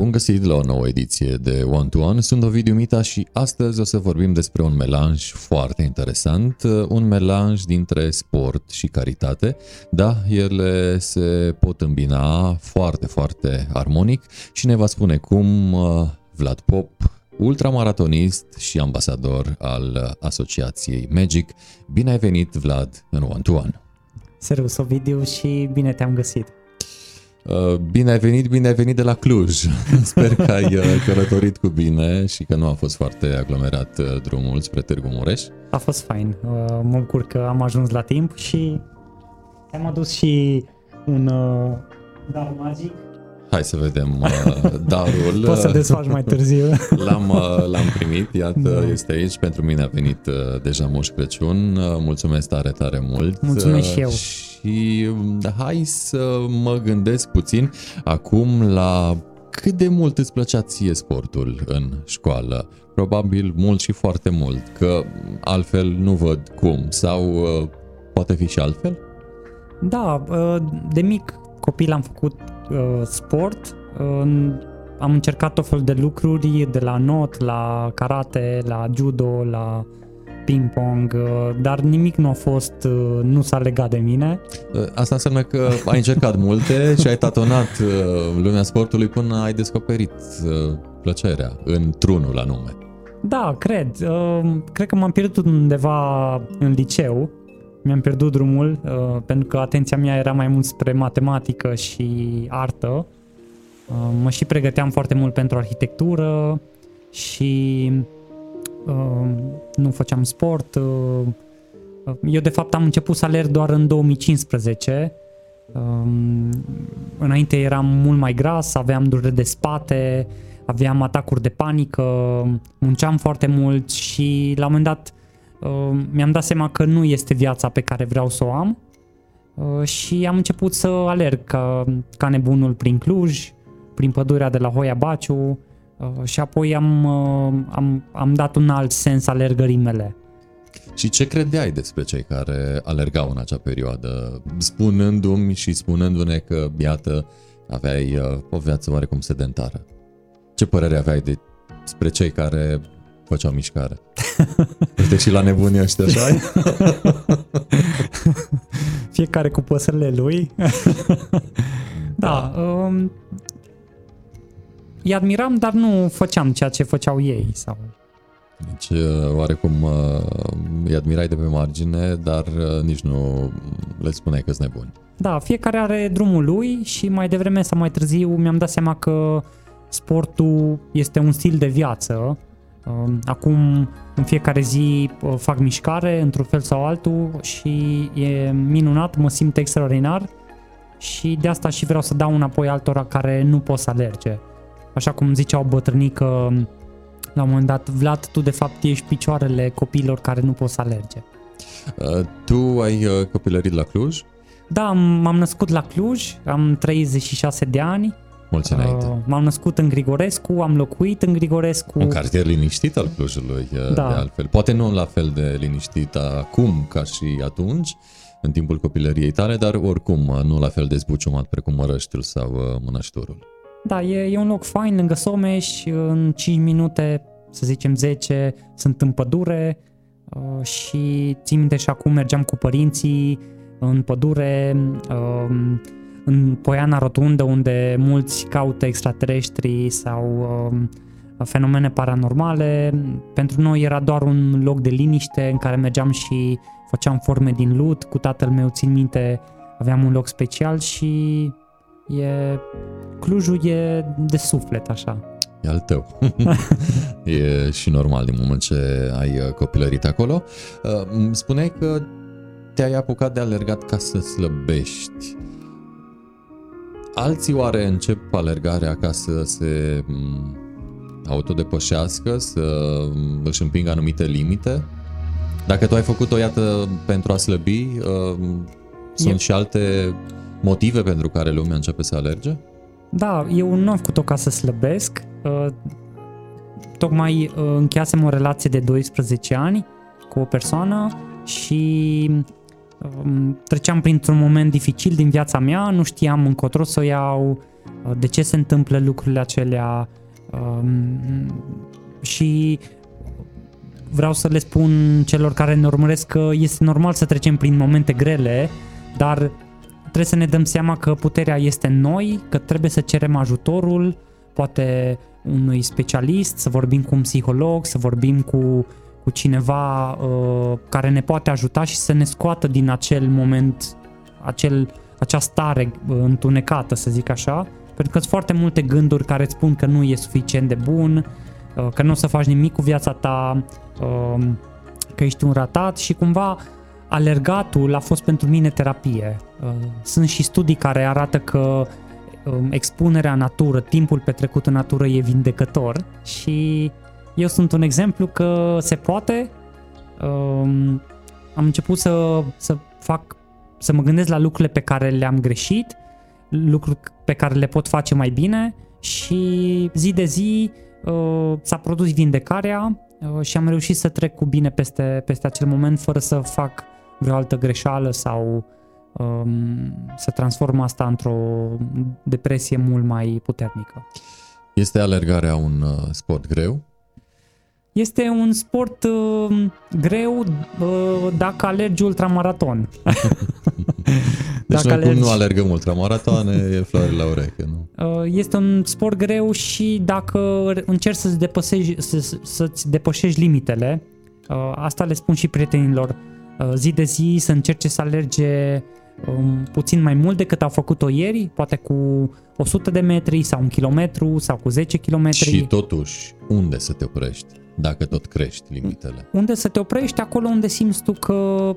Bun găsit la o nouă ediție de One to One. Sunt Ovidiu Mita și astăzi o să vorbim despre un melanj foarte interesant, un melanj dintre sport și caritate. Da, ele se pot îmbina foarte, foarte armonic și ne va spune cum uh, Vlad Pop, ultramaratonist și ambasador al asociației Magic. Bine ai venit, Vlad, în One to One. Servus, Ovidiu, și bine te-am găsit. Uh, bine ai venit, bine ai venit de la Cluj. Sper că ai uh, călătorit cu bine și că nu a fost foarte aglomerat uh, drumul spre Târgu Mureș. A fost fain. Mă bucur că am ajuns la timp și am adus și un dar magic Hai să vedem uh, darul. Poți să desfaci mai târziu. L-am, uh, l-am primit, iată, da. este aici. Pentru mine a venit uh, deja Moș Crăciun. Uh, mulțumesc tare, tare mult. Mulțumesc și eu. Și uh, hai să mă gândesc puțin acum la cât de mult îți plăcea ție sportul în școală? Probabil mult și foarte mult, că altfel nu văd cum. Sau uh, poate fi și altfel? Da, uh, de mic copil am făcut uh, sport, uh, am încercat tot fel de lucruri, de la not, la karate, la judo, la ping-pong, uh, dar nimic nu a fost, uh, nu s-a legat de mine. Uh, asta înseamnă că ai încercat multe și ai tatonat lumea sportului până ai descoperit plăcerea într-unul anume. Da, cred. Cred că m-am pierdut undeva în liceu mi-am pierdut drumul uh, pentru că atenția mea era mai mult spre matematică și artă. Uh, mă și pregăteam foarte mult pentru arhitectură și uh, nu făceam sport. Uh, eu de fapt am început să alerg doar în 2015. Uh, înainte eram mult mai gras, aveam durere de spate, aveam atacuri de panică, munceam foarte mult și la un moment dat Uh, mi-am dat seama că nu este viața pe care vreau să o am uh, și am început să alerg ca, ca nebunul prin Cluj, prin pădurea de la Hoia Baciu uh, și apoi am, am, am dat un alt sens alergării mele. Și ce credeai despre cei care alergau în acea perioadă, spunându-mi și spunându-ne că, iată, aveai o viață oarecum sedentară? Ce părere aveai despre cei care făceau mișcare. Uite și la nebunii ăștia, așa Fiecare cu păsările lui. da, da. Um, îi admiram, dar nu făceam ceea ce făceau ei. Sau... Deci, uh, oarecum uh, îi admirai de pe margine, dar uh, nici nu le spuneai că sunt nebuni. Da, fiecare are drumul lui și mai devreme sau mai târziu mi-am dat seama că sportul este un stil de viață Um, acum, în fiecare zi uh, fac mișcare într-un fel sau altul și e minunat, mă simt extraordinar și de asta și vreau să dau înapoi altora care nu pot să alerge. Așa cum zicea o bătrânică la un moment dat, Vlad, tu de fapt ești picioarele copiilor care nu pot să alerge. Uh, tu ai uh, copilărit la Cluj? Da, m-am născut la Cluj, am 36 de ani, Mulți înainte. Uh, m-am născut în Grigorescu, am locuit în Grigorescu. Un cartier liniștit al Clujului, uh, da. de altfel. Poate nu la fel de liniștit acum ca și atunci, în timpul copilăriei tale, dar oricum uh, nu la fel de zbuciumat precum Mărăștiul sau uh, Mănășturul. Da, e, e un loc fain lângă Someș, în 5 minute, să zicem 10, sunt în pădure uh, și țin minte și acum mergeam cu părinții în pădure, uh, în Poiana Rotundă, unde mulți caută extraterestri sau uh, fenomene paranormale. Pentru noi era doar un loc de liniște în care mergeam și făceam forme din lut. Cu tatăl meu, țin minte, aveam un loc special și e... Clujul e de suflet, așa. E al tău. e și normal din moment ce ai uh, copilărit acolo. Uh, spuneai că te-ai apucat de alergat ca să slăbești. Alții oare încep alergarea ca să se mm, autodepășească, să mm, își împingă anumite limite? Dacă tu ai făcut-o, iată, pentru a slăbi, uh, sunt e... și alte motive pentru care lumea începe să alerge? Da, eu nu am făcut-o ca să slăbesc. Uh, tocmai uh, încheiasem o relație de 12 ani cu o persoană și treceam printr-un moment dificil din viața mea, nu știam încotro să o iau, uh, de ce se întâmplă lucrurile acelea um, și vreau să le spun celor care ne urmăresc că este normal să trecem prin momente grele, dar trebuie să ne dăm seama că puterea este în noi, că trebuie să cerem ajutorul, poate unui specialist, să vorbim cu un psiholog, să vorbim cu, cu cineva uh, care ne poate ajuta și să ne scoată din acel moment, acel, acea stare uh, întunecată, să zic așa, pentru că sunt foarte multe gânduri care îți spun că nu e suficient de bun, uh, că nu o să faci nimic cu viața ta, uh, că ești un ratat și cumva alergatul a fost pentru mine terapie. Uh, sunt și studii care arată că um, expunerea în natură, timpul petrecut în natură e vindecător și eu sunt un exemplu că se poate. Um, am început să, să fac, să mă gândesc la lucrurile pe care le-am greșit, lucruri pe care le pot face mai bine și zi de zi uh, s-a produs vindecarea uh, și am reușit să trec cu bine peste, peste acel moment fără să fac vreo altă greșeală sau um, să transformă asta într-o depresie mult mai puternică. Este alergarea un uh, sport greu? Este un sport uh, greu uh, dacă alergi ultramaraton. deci dacă noi alergi... cum nu alergăm ultramaratoane, e floare la ureche, nu? Uh, este un sport greu și dacă încerci să-ți depășești, să, să-ți depășești limitele, uh, asta le spun și prietenilor, Uh, zi de zi să încerce să alerge um, puțin mai mult decât au făcut-o ieri, poate cu 100 de metri sau un kilometru sau cu 10 km. Și totuși, unde să te oprești dacă tot crești limitele? Unde să te oprești? Acolo unde simți tu că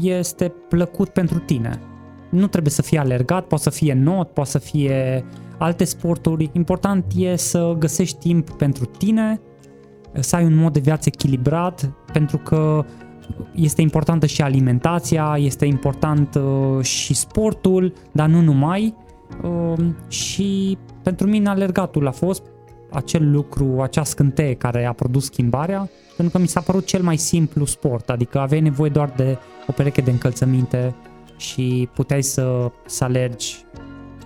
este plăcut pentru tine. Nu trebuie să fie alergat, poate să fie not, poate să fie alte sporturi. Important e să găsești timp pentru tine, să ai un mod de viață echilibrat, pentru că este importantă și alimentația, este important uh, și sportul, dar nu numai. Uh, și pentru mine alergatul a fost acel lucru, acea scânteie care a produs schimbarea, pentru că mi s-a părut cel mai simplu sport, adică aveai nevoie doar de o pereche de încălțăminte și puteai să, să alergi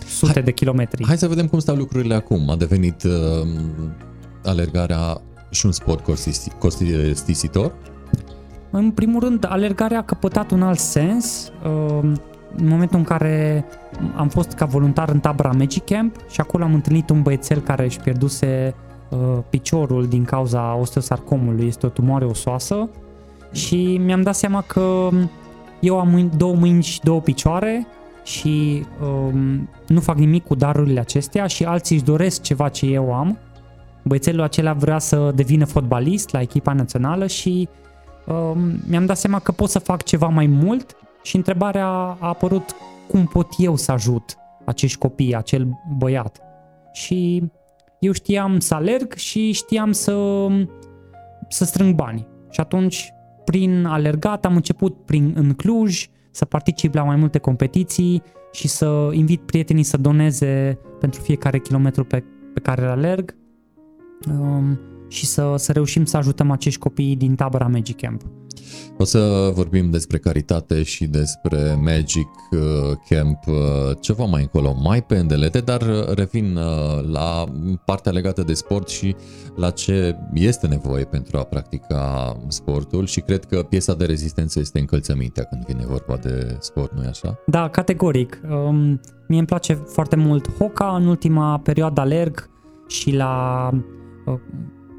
sute hai, de kilometri. Hai să vedem cum stau lucrurile acum. A devenit uh, alergarea și un sport costisitor? În primul rând, alergarea a căpătat un alt sens uh, în momentul în care am fost ca voluntar în tabăra Magic Camp și acolo am întâlnit un băiețel care își pierduse uh, piciorul din cauza osteosarcomului, este o tumoare osoasă și mi-am dat seama că eu am două mâini și două picioare și um, nu fac nimic cu darurile acestea și alții își doresc ceva ce eu am. Băiețelul acela vrea să devină fotbalist la echipa națională și Um, mi-am dat seama că pot să fac ceva mai mult și întrebarea a apărut cum pot eu să ajut acești copii, acel băiat. Și eu știam să alerg și știam să, să strâng bani. Și atunci, prin alergat, am început prin, în Cluj să particip la mai multe competiții și să invit prietenii să doneze pentru fiecare kilometru pe, pe care îl alerg. Um, și să, să reușim să ajutăm acești copii din tabăra Magic Camp. O să vorbim despre caritate și despre Magic uh, Camp uh, ceva mai încolo, mai pe îndelete, dar uh, revin la partea legată de sport și la ce este nevoie pentru a practica sportul și cred că piesa de rezistență este încălțămintea când vine vorba de sport, nu-i așa? Da, categoric. Um, mie îmi place foarte mult hoca, în ultima perioadă alerg și la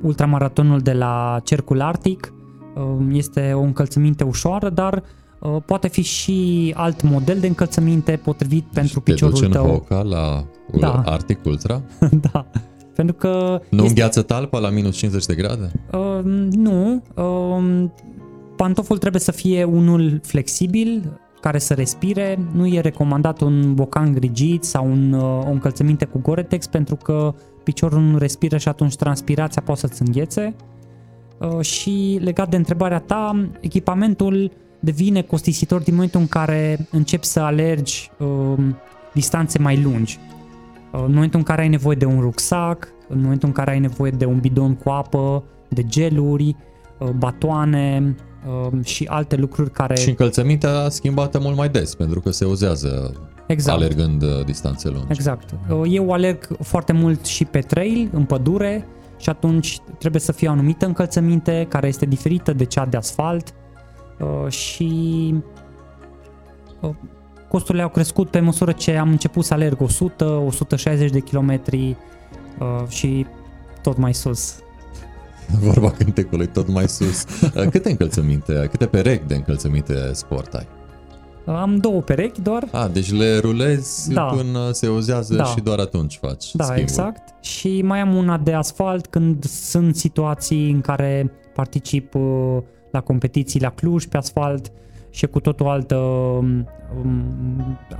ultramaratonul de la Cercul Arctic. Um, este o încălțăminte ușoară, dar uh, poate fi și alt model de încălțăminte potrivit și pentru te piciorul duci tău. în Hoca la da. Arctic Ultra? da. Pentru că nu este... îngheață talpa la minus 50 de grade? Uh, nu. Uh, pantoful trebuie să fie unul flexibil, care să respire. Nu e recomandat un bocan rigid sau un, uh, o încălțăminte cu Gore-Tex pentru că piciorul nu respiră și atunci transpirația poate să-ți înghețe. Uh, și legat de întrebarea ta, echipamentul devine costisitor din momentul în care începi să alergi uh, distanțe mai lungi. Uh, în momentul în care ai nevoie de un rucsac, în momentul în care ai nevoie de un bidon cu apă, de geluri, uh, batoane, uh, și alte lucruri care... Și încălțămintea schimbată mult mai des, pentru că se uzează Exact. alergând uh, distanțe lungi. Exact. Uh, Eu alerg foarte mult și pe trail, în pădure, și atunci trebuie să fie o anumită încălțăminte care este diferită de cea de asfalt uh, și uh, costurile au crescut pe măsură ce am început să alerg 100-160 de kilometri uh, și tot mai sus. Vorba cântecului tot mai sus. Uh, Câte încălțăminte, câte perechi de încălțăminte sport ai? Uh, Am două perechi doar. A, deci le rulezi Da. până se uzează Da. și doar atunci faci Da, schimbul. exact. Și mai am una de asfalt când sunt situații în care particip uh, la competiții la Cluj pe asfalt și e cu totul altă, um,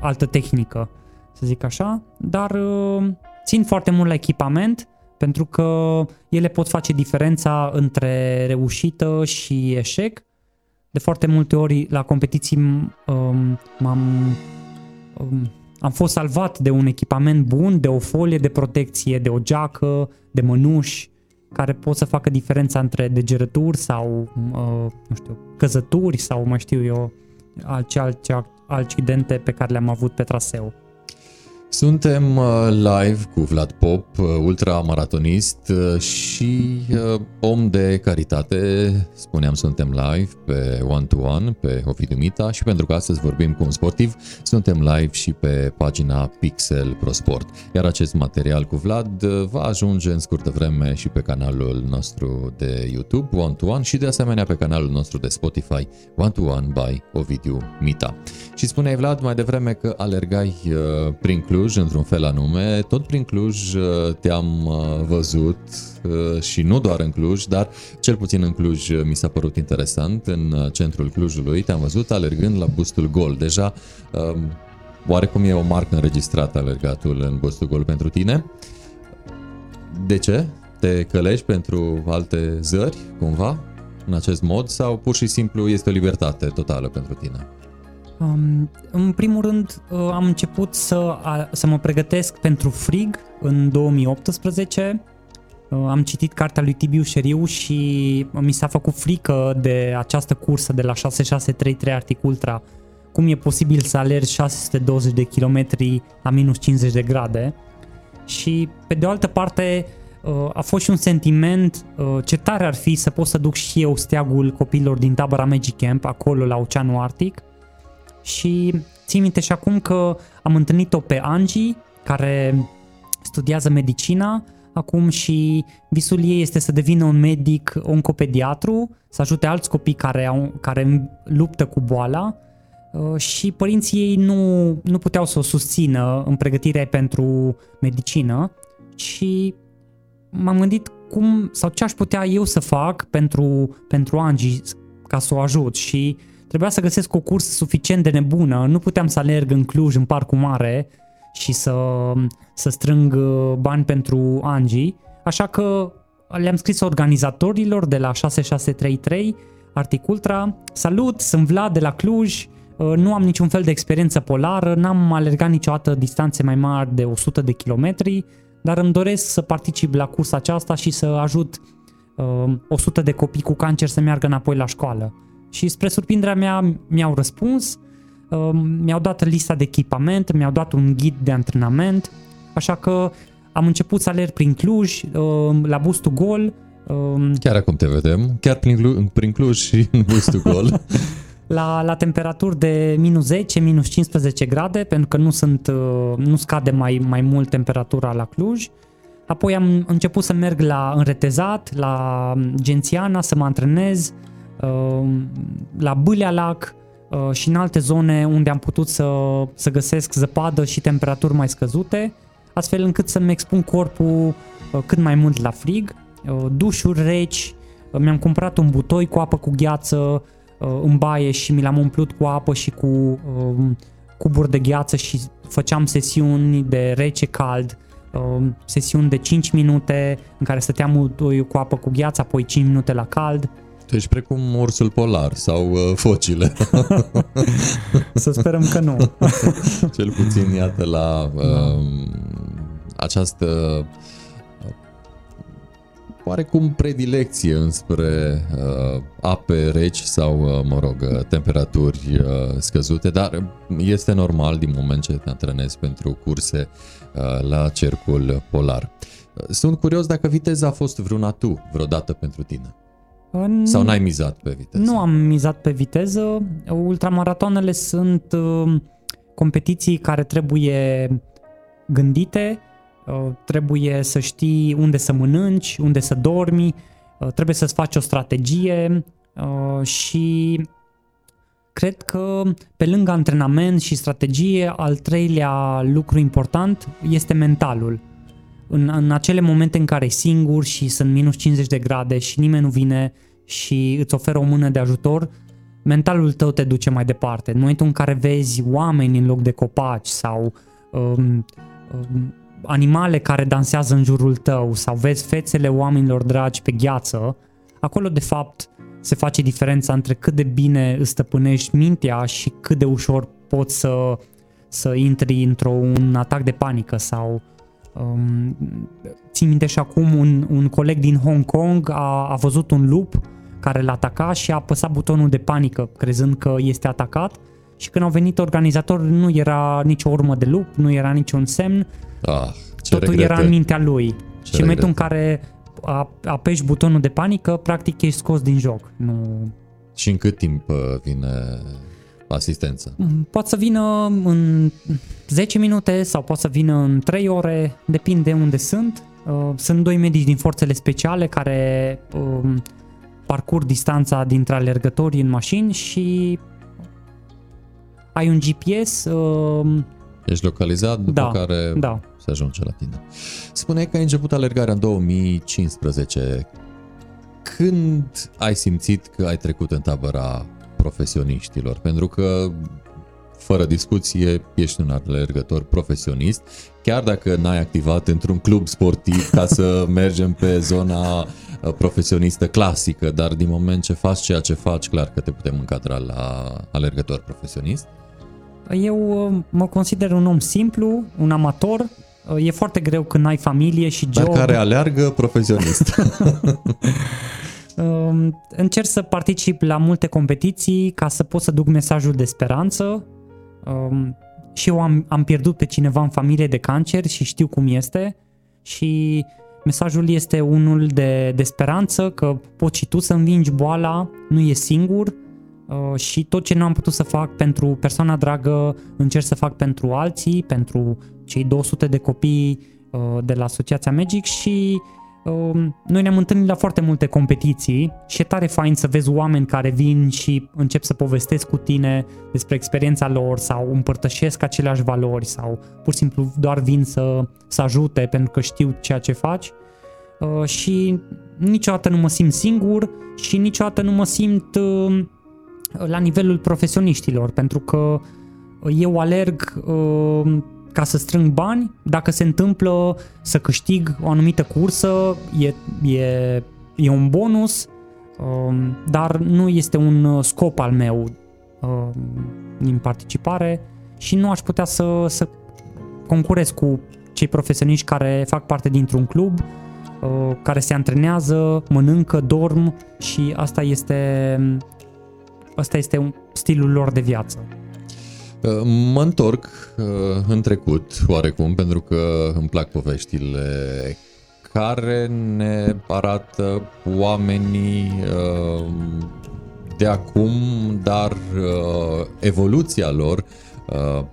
altă tehnică, să zic așa. Dar uh, țin foarte mult la echipament pentru că ele pot face diferența între reușită și eșec. De foarte multe ori la competiții um, m-am um, am fost salvat de un echipament bun, de o folie de protecție, de o geacă, de mănuși, care pot să facă diferența între degerături sau, uh, nu știu, căzături sau mai știu eu, alce, alce accidente pe care le-am avut pe traseu. Suntem uh, live cu Vlad Pop, uh, ultramaratonist uh, și uh, om de caritate. Spuneam, suntem live pe One to One, pe Ovidiu Mita și pentru că astăzi vorbim cu un sportiv, suntem live și pe pagina Pixel Pro Sport. Iar acest material cu Vlad uh, va ajunge în scurtă vreme și pe canalul nostru de YouTube, One to One, și de asemenea pe canalul nostru de Spotify, One to One by Ovidiu Mita. Și spuneai, Vlad, mai devreme că alergai uh, prin Cluj, într-un fel anume. Tot prin Cluj uh, te-am uh, văzut uh, și nu doar în Cluj, dar cel puțin în Cluj uh, mi s-a părut interesant. În uh, centrul Clujului te-am văzut alergând la Bustul Gol. Deja, uh, oarecum e o marcă înregistrată alergatul în Bustul Gol pentru tine. De ce? Te călești pentru alte zări, cumva, în acest mod, sau pur și simplu este o libertate totală pentru tine? Um, în primul rând, uh, am început să, a, să mă pregătesc pentru frig în 2018. Uh, am citit cartea lui Tibiu Șeriu și mi s-a făcut frică de această cursă de la 6633 Arctic Ultra. Cum e posibil să alergi 620 de kilometri la minus 50 de grade? Și pe de o altă parte uh, a fost și un sentiment uh, ce tare ar fi să pot să duc și eu steagul copiilor din tabăra Magic Camp acolo la Oceanul Arctic și țin minte și acum că am întâlnit-o pe Angie, care studiază medicina acum și visul ei este să devină un medic oncopediatru, să ajute alți copii care, au, care luptă cu boala. Uh, și părinții ei nu, nu puteau să o susțină în pregătirea ei pentru medicină. Și m-am gândit cum sau ce aș putea eu să fac pentru, pentru Angie ca să o ajut. Și trebuia să găsesc o cursă suficient de nebună, nu puteam să alerg în Cluj, în Parcul Mare și să, să strâng uh, bani pentru Angie, așa că le-am scris organizatorilor de la 6633 Arctic Ultra, salut, sunt Vlad de la Cluj, uh, nu am niciun fel de experiență polară, n-am alergat niciodată distanțe mai mari de 100 de kilometri, dar îmi doresc să particip la cursa aceasta și să ajut uh, 100 de copii cu cancer să meargă înapoi la școală. Și spre surprinderea mea mi-au răspuns, uh, mi-au dat lista de echipament, mi-au dat un ghid de antrenament, așa că am început să alerg prin Cluj, uh, la Bustul Gol, uh, Chiar acum te vedem, chiar prin, Clu- prin Cluj și în Bustul Gol. la, la temperaturi de minus 10, minus 15 grade, pentru că nu, sunt, uh, nu scade mai, mai mult temperatura la Cluj. Apoi am început să merg la înretezat, la Gențiana, să mă antrenez, uh, la Bâlea Lac uh, și în alte zone unde am putut să, să găsesc zăpadă și temperaturi mai scăzute, astfel încât să-mi expun corpul uh, cât mai mult la frig, uh, dușuri reci, uh, mi-am cumpărat un butoi cu apă cu gheață uh, în baie și mi l-am umplut cu apă și cu uh, cuburi de gheață și făceam sesiuni de rece-cald, uh, sesiuni de 5 minute în care stăteam butoiul cu apă cu gheață, apoi 5 minute la cald. Tu ești precum ursul polar sau uh, focile. Să sperăm că nu. Cel puțin, iată, la uh, această oarecum predilecție înspre uh, ape reci sau, uh, mă rog, uh, temperaturi uh, scăzute, dar este normal din moment ce te antrenezi pentru curse uh, la cercul polar. Sunt curios dacă viteza a fost vreun atu vreodată pentru tine. În... Sau n-ai mizat pe viteză? Nu am mizat pe viteză. Ultramaratonele sunt uh, competiții care trebuie gândite, uh, trebuie să știi unde să mănânci, unde să dormi, uh, trebuie să-ți faci o strategie uh, și cred că pe lângă antrenament și strategie, al treilea lucru important este mentalul. În, în acele momente în care e singur și sunt minus 50 de grade și nimeni nu vine și îți oferă o mână de ajutor, mentalul tău te duce mai departe. În momentul în care vezi oameni în loc de copaci sau um, um, animale care dansează în jurul tău sau vezi fețele oamenilor dragi pe gheață, acolo de fapt se face diferența între cât de bine îți stăpânești mintea și cât de ușor poți să, să intri într-un atac de panică sau um, țin minte și acum un, un coleg din Hong Kong a, a văzut un lup care l-a atacat și a apăsat butonul de panică crezând că este atacat și când au venit organizatori nu era nicio urmă de lup, nu era niciun semn, ah, ce totul regrete. era în mintea lui. Ce și în momentul în regrete. care a- apeși butonul de panică, practic ești scos din joc. Nu... Și în cât timp uh, vine asistența? Poate să vină în 10 minute sau poate să vină în 3 ore, depinde unde sunt. Uh, Sunt doi medici din forțele speciale care um, parcurg distanța dintre alergători în mașini și ai un GPS, um, Ești localizat, după Da, care da. se ajunge la tine. Spuneai că ai început alergarea în 2015. Când ai simțit că ai trecut în tabăra profesioniștilor? Pentru că fără discuție, ești un alergător profesionist, chiar dacă n-ai activat într-un club sportiv ca să mergem pe zona uh, profesionistă clasică, dar din moment ce faci ceea ce faci, clar că te putem încadra la alergător profesionist. eu uh, mă consider un om simplu, un amator. Uh, E foarte greu când ai familie și Dar job. care aleargă profesionist. Um, Încerc să particip la multe competiții ca să pot să duc mesajul de speranță. Um, Și eu am, am pierdut pe cineva în familie de cancer și știu cum este și mesajul este unul de, de speranță că poți și tu să învingi boala, nu e singur uh, și tot ce nu am putut să fac pentru persoana dragă încerc să fac pentru alții, pentru cei 200 de copii uh, de la Asociația Magic și Um, noi ne-am întâlnit la foarte multe competiții și e tare fain să vezi oameni care vin și încep să povestesc cu tine despre experiența lor sau împărtășesc aceleași valori sau pur și simplu doar vin să, să ajute pentru că știu ceea ce faci. Uh, și niciodată nu mă simt singur și niciodată nu mă simt uh, la nivelul profesioniștilor pentru că eu alerg uh, ca să strâng bani, dacă se întâmplă să câștig o anumită cursă, e, e, e un bonus, um, dar nu este un uh, scop al meu um, din participare și nu aș putea să, să concurez cu cei profesioniști care fac parte dintr-un club, uh, care se antrenează, mănâncă, dorm și asta este, asta este un- stilul lor de viață. Uh, Mă întorc uh, în trecut, oarecum, pentru că îmi plac poveștile care ne arată oamenii uh, de acum, dar uh, evoluția lor uh,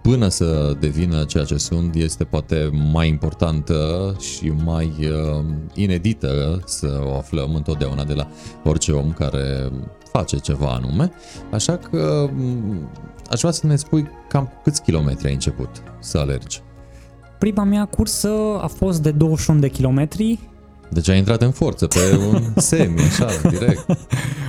până să devină ceea ce sunt este poate mai importantă și mai uh, inedită să o aflăm întotdeauna de la orice om care face ceva anume. Așa că m, aș vrea să ne spui cam câți kilometri ai început să alergi. Prima mea cursă a fost de 21 de kilometri. Deci ai intrat în forță pe un semi, așa, direct.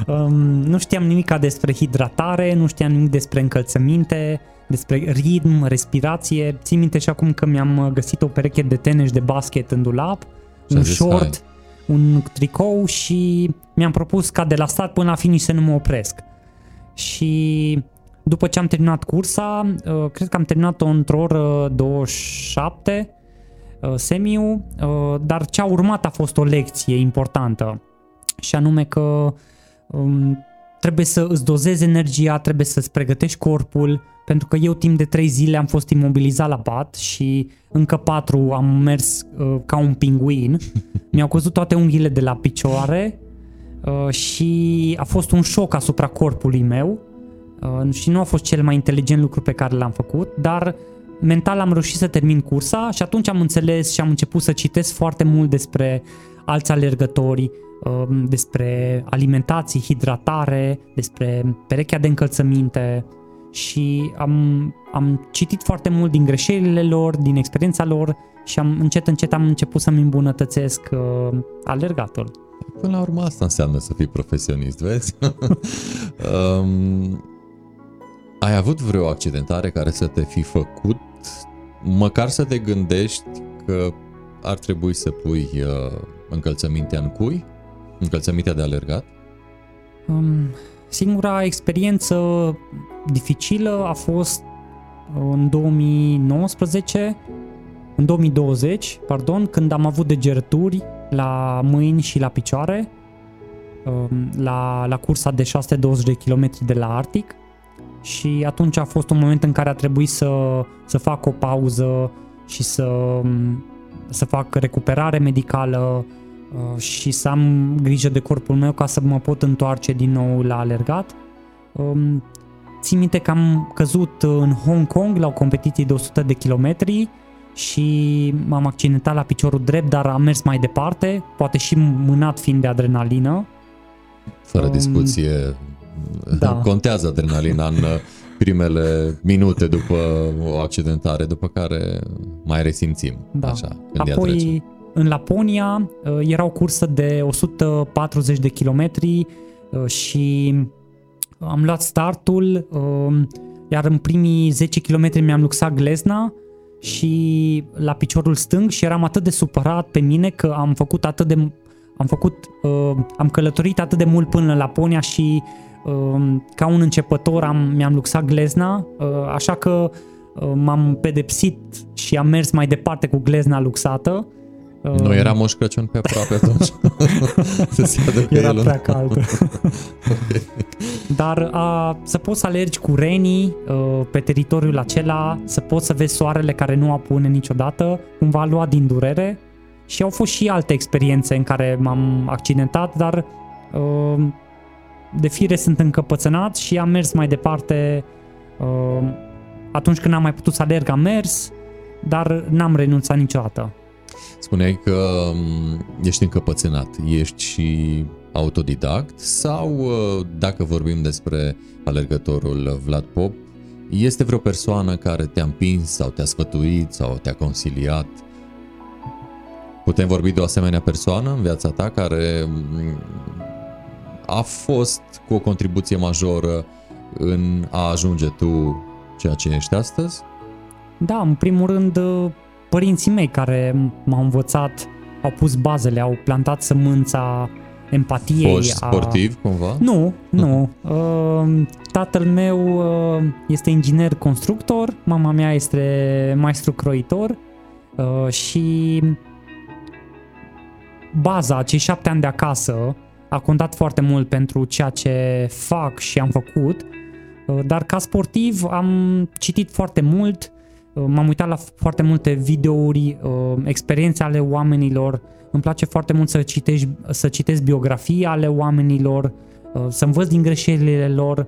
Um, nu știam nimic despre hidratare, nu știam nimic despre încălțăminte, despre ritm, respirație. Țin minte și acum că mi-am găsit o pereche de tenis de basket în dulap, Și un ai zis, short, un tricou și mi-am propus ca de la start până la finish să nu mă opresc. Și după ce am terminat cursa, uh, cred că am terminat-o într-o oră 27, uh, semiu, uh, dar ce a urmat a fost o lecție importantă și anume că um, trebuie să îți dozezi energia, trebuie să-ți pregătești corpul, pentru că eu timp de 3 zile am fost imobilizat la pat și încă 4 am mers uh, ca un pinguin. Mi-au căzut toate unghiile de la picioare uh, și a fost un șoc asupra corpului meu uh, și nu a fost cel mai inteligent lucru pe care l-am făcut, dar mental am reușit să termin cursa și atunci am înțeles și am început să citesc foarte mult despre alți alergători, um, despre alimentație, hidratare, despre perechea de încălțăminte și am, am citit foarte mult din greșelile lor, din experiența lor și am, încet încet am început să-mi îmbunătățesc uh, alergatul. Până la urmă asta înseamnă să fii profesionist, vezi? um, ai avut vreo accidentare care să te fi făcut măcar să te gândești că ar trebui să pui uh, încălțămintea în cui? Încălțămintea de alergat? Um, singura experiență dificilă a fost în 2019, în 2020, pardon, când am avut degerături la mâini și la picioare um, la, la cursa de 620 de km de la Arctic și atunci a fost un moment în care a trebuit să, să fac o pauză și să, să fac recuperare medicală uh, și să am grijă de corpul meu ca să mă pot întoarce din nou la alergat. Um, țin minte că am căzut în Hong Kong la o competiție de 100 de kilometri și m-am accidentat la piciorul drept, dar am mers mai departe, poate și mânat fiind de adrenalină. Fără um, discuție, da. contează adrenalina în primele minute după o accidentare, după care mai resimțim. Da. Așa, când Apoi, în Laponia, uh, era o cursă de 140 de kilometri uh, și am luat startul, uh, iar în primii 10 km mi-am luxat glezna și la piciorul stâng și eram atât de supărat pe mine că am făcut atât de am făcut am călătorit atât de mult până la Laponia și Um, ca un începător am, mi-am luxat glezna, uh, așa că uh, m-am pedepsit și am mers mai departe cu glezna luxată. Nu um, era Moș Crăciun pe aproape atunci? era el prea cald. okay. Dar a, să poți să alergi cu renii uh, pe teritoriul acela, să poți să vezi soarele care nu apune niciodată, cumva lua din durere și au fost și alte experiențe în care m-am accidentat, dar uh, de fire sunt încăpățânat și am mers mai departe. Uh, atunci când am mai putut să alerg, am mers, dar n-am renunțat niciodată. Spuneai că um, ești încăpățânat, ești și autodidact sau, uh, dacă vorbim despre alergătorul Vlad Pop, este vreo persoană care te-a împins sau te-a sfătuit sau te-a consiliat? Putem vorbi de o asemenea persoană în viața ta care um, a fost cu o contribuție majoră în a ajunge tu ceea ce ești astăzi? Da, în primul rând părinții mei care m-au învățat, au pus bazele, au plantat sămânța empatiei. Foști sportiv a... cumva? Nu, nu. Uh, tatăl meu uh, este inginer constructor, mama mea este maestru croitor uh, și baza, acei șapte ani de acasă, a contat foarte mult pentru ceea ce fac și am făcut, uh, dar ca sportiv am citit foarte mult, uh, m-am uitat la foarte multe videouri, uh, experiențe ale oamenilor, îmi place foarte mult să citești, să citesc biografii ale oamenilor, să învăț din greșelile lor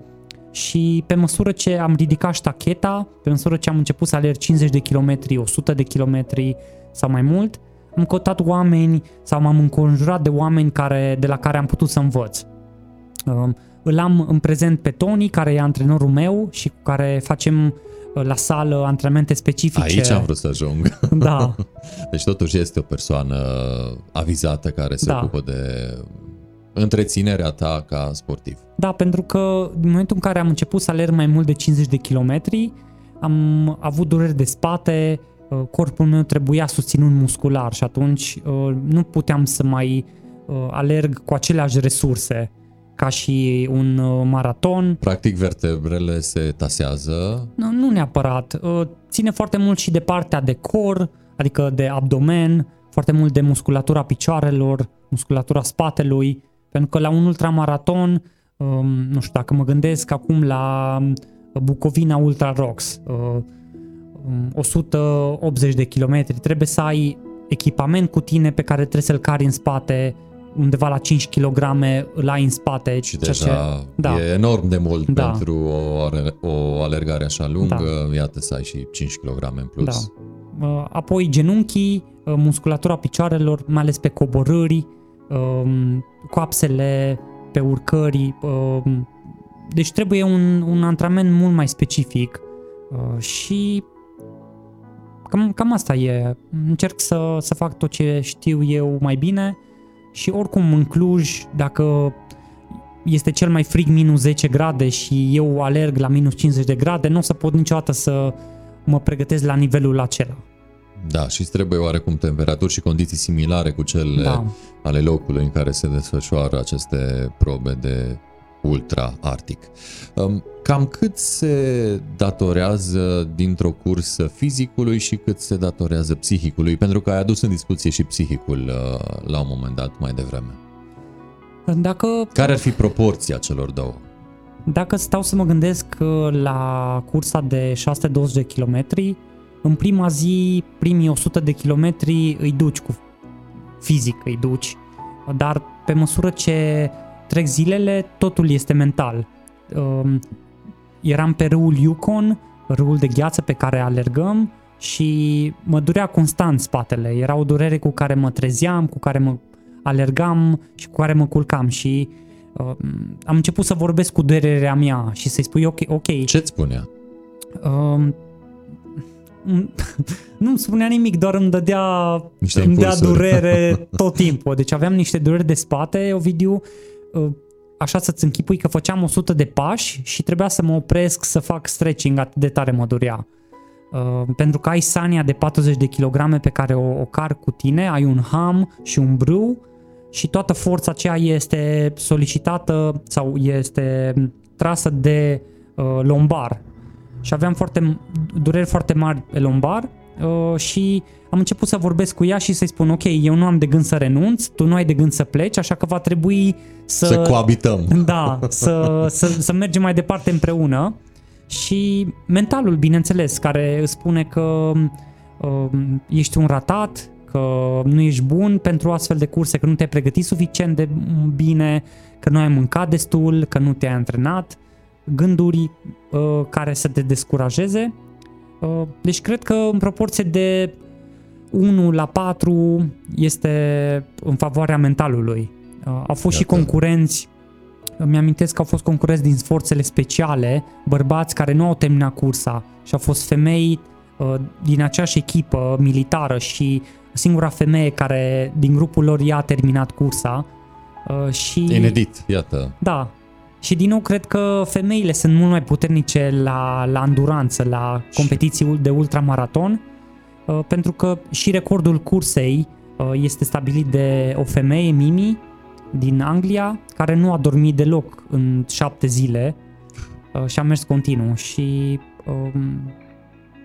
și pe măsură ce am ridicat ștacheta, pe măsură ce am început să alerg 50 de kilometri, 100 de kilometri sau mai mult, am căutat oameni sau m-am înconjurat de oameni care, de la care am putut să învăț. Um, îl am în prezent pe Tony, care e antrenorul meu și cu care facem uh, la sală antrenamente specifice. Aici am vrut să ajung. Da. Deci totuși este o persoană avizată care se da. ocupă de întreținerea ta ca sportiv. Da, pentru că în momentul în care am început să alerg mai mult de 50 de kilometri, am avut dureri de spate, Uh, corpul meu trebuia susținut muscular și atunci uh, nu puteam să mai uh, alerg cu aceleași resurse ca și un maraton. Practic vertebrele se tasează? Nu, nu neapărat. Ține foarte mult și de partea de cor, adică de abdomen, foarte mult de musculatura picioarelor, musculatura spatelui, pentru că la un ultramaraton, um, nu știu dacă mă gândesc acum la Bucovina Ultra Rocks, uh, 180 de kilometri, trebuie să ai echipament cu tine pe care trebuie să-l cari în spate, undeva la 5 kg îl ai în spate. Și deja ce, da. e enorm de mult da. pentru o, o alergare așa lungă, da. iată să ai și 5 kg în plus. Da. Uh, apoi genunchii, uh, musculatura picioarelor, mai ales pe coborâri, um, coapsele pe urcări, um, deci trebuie un, un antrenament mult mai specific uh, și cam, cam asta e. Încerc să, să fac tot ce știu eu mai bine și oricum în Cluj, dacă este cel mai frig minus 10 grade și eu alerg la minus 50 de grade, nu o să pot niciodată să mă pregătesc la nivelul acela. Da, și trebuie oarecum temperaturi și condiții similare cu cele da. ale locului în care se desfășoară aceste probe de ultra-arctic. Um, cam cât se datorează dintr-o cursă fizicului și cât se datorează psihicului? Pentru că ai adus în discuție și psihicul uh, la un moment dat mai devreme. Dacă... Care ar fi proporția celor două? Dacă stau să mă gândesc uh, la cursa de 620 de kilometri, în prima zi, primii 100 de kilometri îi duci cu fizic, îi duci, dar pe măsură ce trec zilele, totul este mental. Um, eram pe râul Yukon, râul de gheață pe care alergăm și mă durea constant spatele. Era o durere cu care mă trezeam, cu care mă alergam și cu care mă culcam și uh, am început să vorbesc cu durerea mea și să-i spui ok, ok. Ce-ți spunea? Uh, nu îmi spunea nimic, doar îmi dădea, îmi dea durere tot timpul. Deci aveam niște dureri de spate, Ovidiu, Uh, așa să-ți închipui că făceam 100 de pași și trebuia să mă opresc să fac stretching, atât de tare mă durea. Uh, pentru că ai sania de 40 de kilograme pe care o, o car cu tine, ai un ham și un brâu și toată forța aceea este solicitată sau este trasă de uh, lombar. Și aveam foarte, dureri foarte mari pe lombar uh, și am început să vorbesc cu ea și să-i spun, ok, eu nu am de gând să renunț, tu nu ai de gând să pleci, așa că va trebui să... Să coabităm. Da, să, să, să mergem mai departe împreună. Și mentalul, bineînțeles, care îți spune că uh, ești un ratat, că nu ești bun pentru astfel de curse, că nu te-ai pregătit suficient de bine, că nu ai mâncat destul, că nu te-ai antrenat, gânduri uh, care să te descurajeze. Uh, deci cred că în proporție de 1 la 4 este în favoarea mentalului. Uh, au fost Iată. și concurenți, îmi amintesc că au fost concurenți din forțele speciale, bărbați care nu au terminat cursa și au fost femei uh, din aceeași echipă militară și singura femeie care din grupul lor i-a terminat cursa. Uh, și, Inedit, iată. Da, și din nou cred că femeile sunt mult mai puternice la, la anduranță, la competiții de ultramaraton Uh, pentru că și recordul cursei uh, este stabilit de o femeie, Mimi, din Anglia, care nu a dormit deloc în șapte zile uh, și a mers continuu și... Um,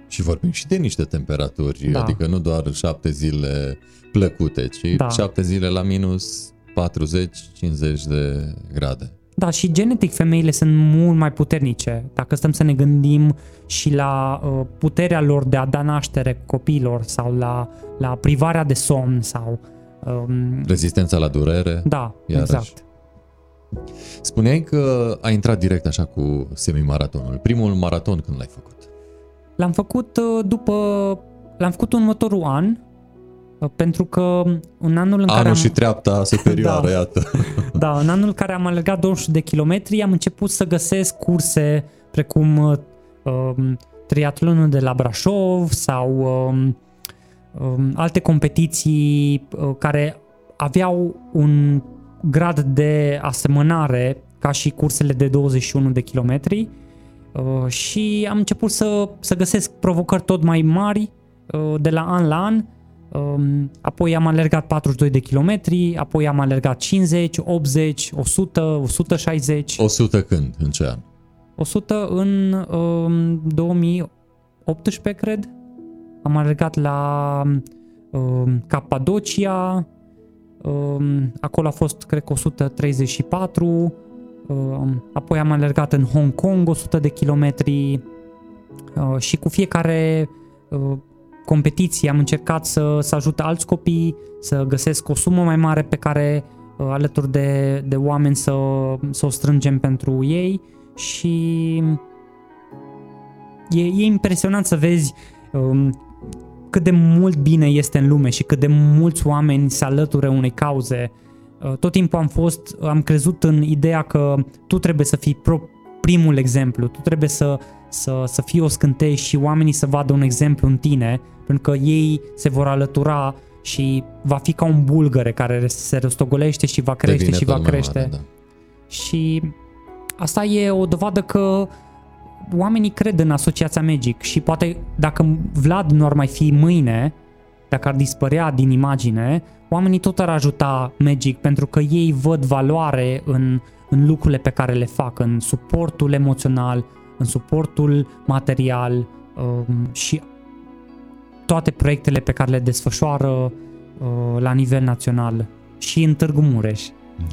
și vorbim și de niște temperaturi, da. adică nu doar șapte zile plăcute, ci da. șapte zile la minus 40-50 de grade. Da, și genetic femeile sunt mult mai puternice. Dacă stăm să ne gândim și la uh, puterea lor de a da naștere copiilor sau la, la privarea de somn sau... Um, Rezistența la durere. Da, iarăși. exact. Spuneai că ai intrat direct așa cu semimaratonul. Primul maraton când l-ai făcut? L-am făcut uh, după... L-am făcut următorul an, pentru că în anul în anul care am... și treapta superioară, da, iată. da, în anul în care am alergat 200 de kilometri, am început să găsesc curse precum uh, um, triatlonul de la Brașov sau um, um, alte competiții uh, care aveau un grad de asemănare ca și cursele de 21 de kilometri uh, și am început să, să găsesc provocări tot mai mari uh, de la an la an Um, apoi am alergat 42 de kilometri, apoi am alergat 50, 80, 100, 160. 100 când? În ce an? 100 în um, 2018, cred. am alergat la uh, Capadocia, uh, acolo a fost, cred că 134, uh, apoi am alergat în Hong Kong 100 de kilometri uh, și cu fiecare uh, competiție am încercat să, să ajut alți copii, să găsesc o sumă mai mare pe care uh, alături de, de oameni să, să o strângem pentru ei și e, e impresionant să vezi um, cât de mult bine este în lume și cât de mulți oameni se alătură unei cauze. Uh, tot timpul am fost, am crezut în ideea că tu trebuie să fii pro, primul exemplu, tu trebuie să, să, să fii o scânteie și oamenii să vadă un exemplu în tine, pentru că ei se vor alătura și va fi ca un bulgăre care se răstogolește și va crește Devine și va tot mai crește. Mare, da. Și asta e o dovadă că oamenii cred în asociația Magic și poate dacă Vlad nu ar mai fi mâine, dacă ar dispărea din imagine, oamenii tot ar ajuta Magic pentru că ei văd valoare în, în lucrurile pe care le fac, în suportul emoțional, în suportul material um, și toate proiectele pe care le desfășoară uh, la nivel național și în Târgu Mureș.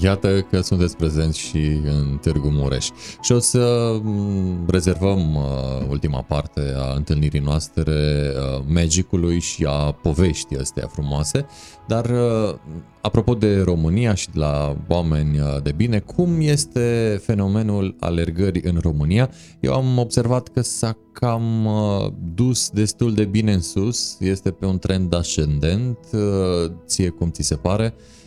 Iată că sunteți prezenți și în Târgu Mureș. Și o să mm, rezervăm uh, ultima parte a întâlnirii noastre uh, magicului și a poveștii astea frumoase. Dar uh, apropo de România și de la oameni uh, de bine, cum este fenomenul alergării în România? Eu am observat că s-a cam uh, dus destul de bine în sus, este pe un trend ascendent, uh, ție cum ți se pare? Uh,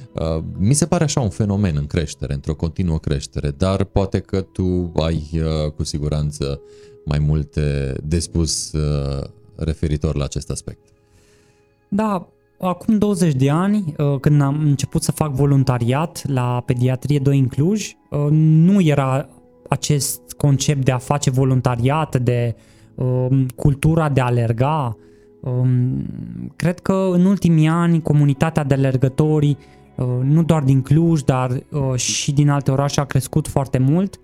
mi se pare așa un fenomen în creștere, într-o continuă creștere, dar poate că tu ai uh, cu siguranță mai multe de spus uh, referitor la acest aspect. Da, acum 20 de ani, uh, când am început să fac voluntariat la Pediatrie 2 în Cluj, uh, nu era acest concept de a face voluntariat, de um, cultura de a alerga. Um, Cred că în ultimii ani comunitatea de alergători, uh, nu doar din Cluj, dar uh, și din alte orașe a crescut foarte mult.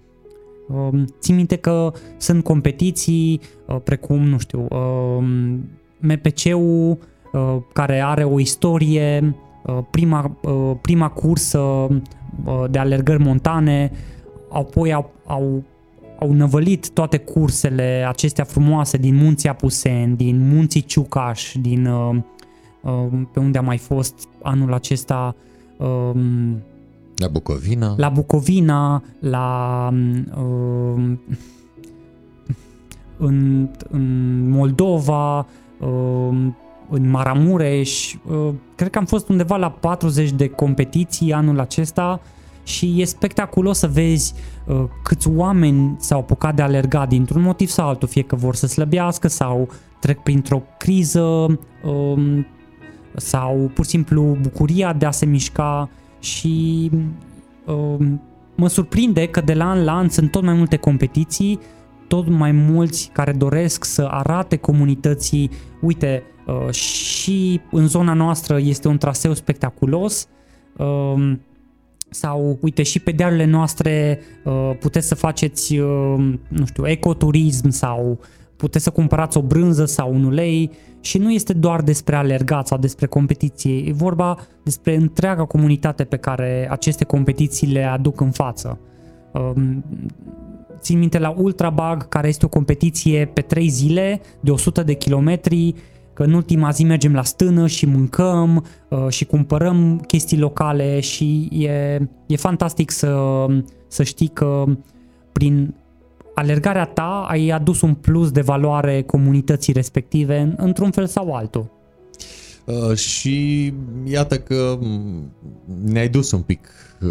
Um, Țin minte că sunt competiții uh, precum, nu știu, um, MPC-ul uh, care are o istorie, uh, prima, uh, prima cursă uh, de alergări montane, apoi au, au, au năvălit toate cursele acestea frumoase din munții Apuseni, din munții Ciucaș, din uh, uh, pe unde a mai fost anul acesta um, La Bucovina? la Bucovina, la um, în, în Moldova, um, în Maramureș. Uh, cred că am fost undeva la 40 de competiții anul acesta și e spectaculos să vezi uh, câți oameni s-au apucat de alergat dintr-un motiv sau altul, fie că vor să slăbească sau trec printr-o criză um, sau pur și simplu bucuria de a se mișca și um, mă surprinde că de la an la an sunt tot mai multe competiții, tot mai mulți care doresc să arate comunității, uite, uh, și în zona noastră este un traseu spectaculos, um, sau uite și pe dealurile noastre uh, puteți să faceți, uh, nu știu, ecoturism sau puteți să cumpărați o brânză sau un ulei și nu este doar despre alergat sau despre competiție, e vorba despre întreaga comunitate pe care aceste competiții le aduc în față. Um, țin minte la Ultrabag, care este o competiție pe 3 zile de 100 de kilometri, că în ultima zi mergem la stână și mâncăm uh, și cumpărăm chestii locale și e, e fantastic să, să știi că prin alergarea ta ai adus un plus de valoare comunității respective în- într-un fel sau altul. Uh, și iată că m, ne-ai dus un pic uh,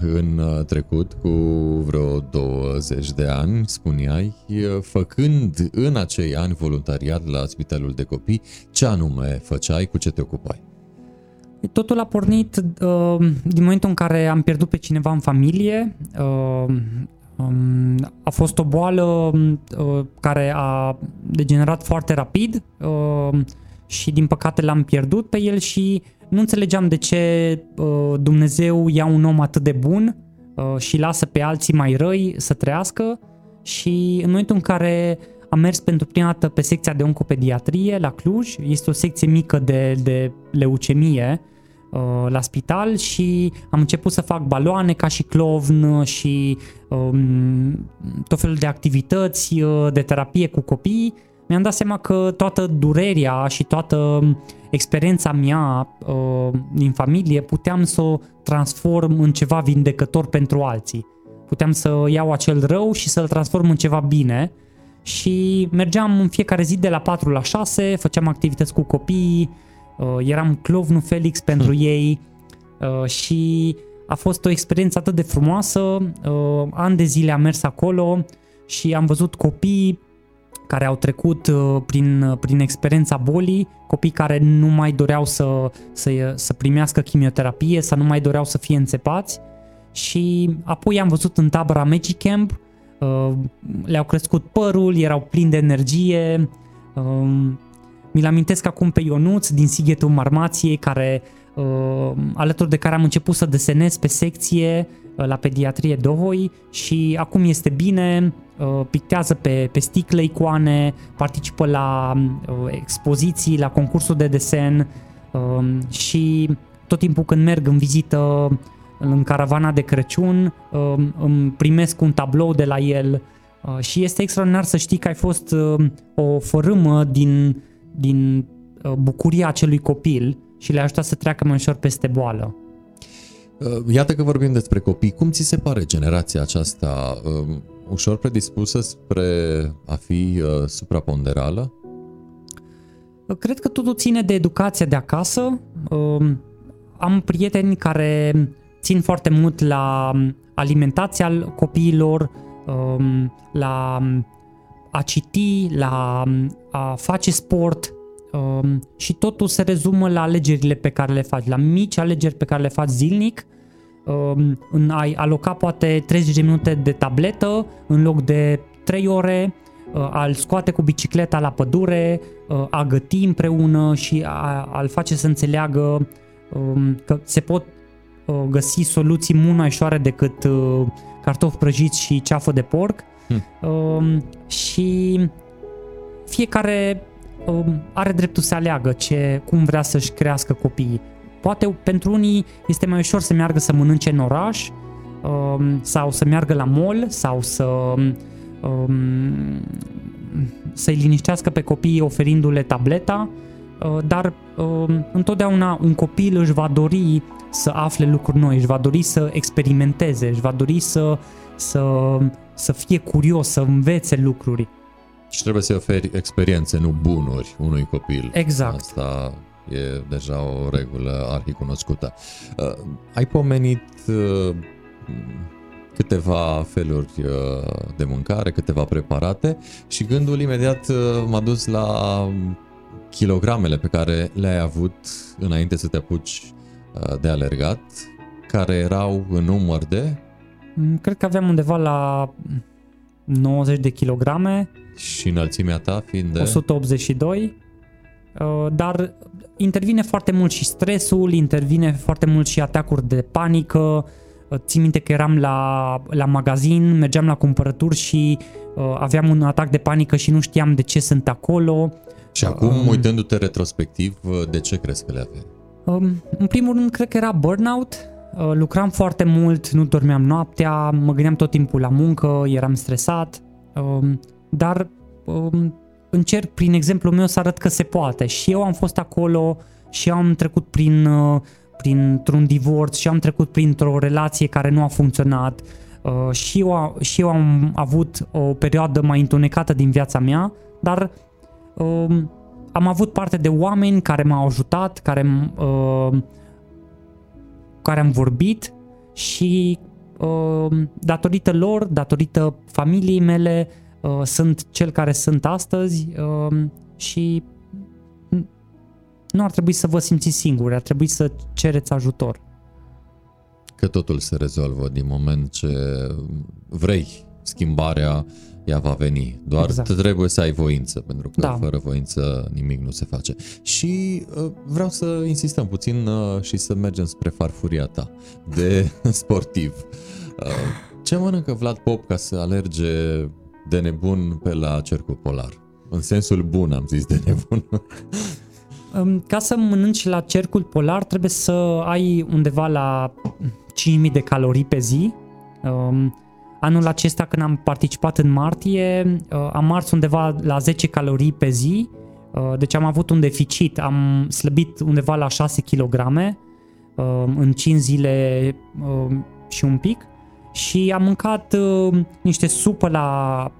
în uh, trecut cu vreo 20 de ani, spuneai, uh, făcând în acei ani voluntariat la Spitalul de Copii, ce anume făceai, cu ce te ocupai? Totul a pornit uh, din momentul în care am pierdut pe cineva în familie. Uh, um, a fost o boală uh, care a degenerat foarte rapid uh, și din păcate l-am pierdut pe el și nu înțelegeam de ce uh, Dumnezeu ia un om atât de bun uh, și lasă pe alții mai răi să trăiască și în momentul în care am mers pentru prima dată pe secția de oncopediatrie la Cluj. Este o secție mică de, de leucemie uh, la spital și am început să fac baloane ca și clovn și um, tot felul de activități uh, de terapie cu copii. Mi-am dat seama că toată durerea și toată experiența mea uh, din familie puteam să o transform în ceva vindecător pentru alții. Puteam să iau acel rău și să-l transform în ceva bine și mergeam în fiecare zi de la 4 la 6, făceam activități cu copiii, uh, eram clovnul Felix pentru hmm. ei uh, și a fost o experiență atât de frumoasă, uh, ani de zile am mers acolo și am văzut copii care au trecut uh, prin, prin experiența bolii, copii care nu mai doreau să, să, să primească chimioterapie, să nu mai doreau să fie înțepați și apoi am văzut în tabăra Magic Camp, uh, le-au crescut părul, erau plini de energie, um, mi-l amintesc acum pe Ionuț din Sighetul Marmației, care, uh, alături de care am început să desenez pe secție la pediatrie Dohoi și acum este bine, Uh, pictează pe, pe sticle icoane, participă la uh, expoziții, la concursuri de desen um, și tot timpul când merg în vizită în caravana de Crăciun um, îmi primesc un tablou de la el. Uh, și este extraordinar să știi că ai fost o fărâmă din, din bucuria acelui copil și le-a ajutat să treacă mai ușor peste boală. Iată că vorbim despre copii. Cum ți se pare generația aceasta? ușor predispusă spre a fi uh, supraponderală? Cred că totul ține de educația de acasă. Uh, am prieteni care țin foarte mult la alimentația copiilor, uh, la a citi, la a face sport uh, și totul se rezumă la alegerile pe care le faci, la mici alegeri pe care le faci zilnic Um, în ai aloca poate 30 de minute de tabletă în loc de 3 ore, uh, al scoate cu bicicleta la pădure, uh, a găti împreună și a, a-l face să înțeleagă um, că se pot uh, găsi soluții mult mai ușoare decât cartofi prăjiți și ceafă de porc. Hmm. Și fiecare are dreptul să aleagă ce, cum vrea să-și crească copiii. Poate pentru unii este mai ușor să meargă să mănânce în oraș um, sau să meargă la mall sau să um, să-i liniștească pe copii oferindu-le tableta, uh, dar um, întotdeauna un copil își va dori să afle lucruri noi, își va dori să experimenteze, își va dori să, să, să fie curios, să învețe lucruri. Și trebuie să oferi experiențe, nu bunuri unui copil. Exact. Asta e deja o regulă arhicunoscută. Uh, ai pomenit uh, câteva feluri uh, de mâncare, câteva preparate și gândul imediat uh, m-a dus la kilogramele pe care le-ai avut înainte să te apuci uh, de alergat, care erau în număr de? Mm, cred că aveam undeva la 90 de kilograme. Și înălțimea ta fiind de? 182. Uh, dar intervine foarte mult și stresul, intervine foarte mult și atacuri de panică. Uh, țin minte că eram la, la magazin, mergeam la cumpărături și uh, aveam un atac de panică și nu știam de ce sunt acolo. Și acum, um, uitându-te retrospectiv, uh, de ce crezi că le aveai? Um, în primul rând, cred că era burnout. Uh, lucram foarte mult, nu dormeam noaptea, mă gândeam tot timpul la muncă, eram stresat. Um, dar um, încerc prin exemplul meu să arăt că se poate. Și eu am fost acolo și eu am trecut prin, uh, printr-un divorț și am trecut printr-o relație care nu a funcționat uh, și eu, și eu am avut o perioadă mai întunecată din viața mea, dar um, am avut parte de oameni care m-au ajutat, care, uh, care am vorbit și datorită lor, datorită familiei mele, Uh, sunt cel care sunt astăzi uh, și nu ar trebui să vă simțiți singuri, ar trebui să cereți ajutor. Că totul se rezolvă din moment ce vrei schimbarea, ea va veni. Doar exact. trebuie să ai voință, pentru că da. fără voință nimic nu se face. Și uh, vreau să insistăm puțin uh, și să mergem spre farfuria ta de sportiv. Uh, ce mănâncă Vlad Pop ca să alerge de nebun pe la cercul polar. În sensul bun am zis de nebun. Ca să mănânci la cercul polar trebuie să ai undeva la 5000 de calorii pe zi. Um, anul acesta când am participat în martie uh, am mars undeva la 10 calorii pe zi, uh, deci am avut un deficit, am slăbit undeva la 6 kg um, în 5 zile um, și un pic și am mâncat niște supă la,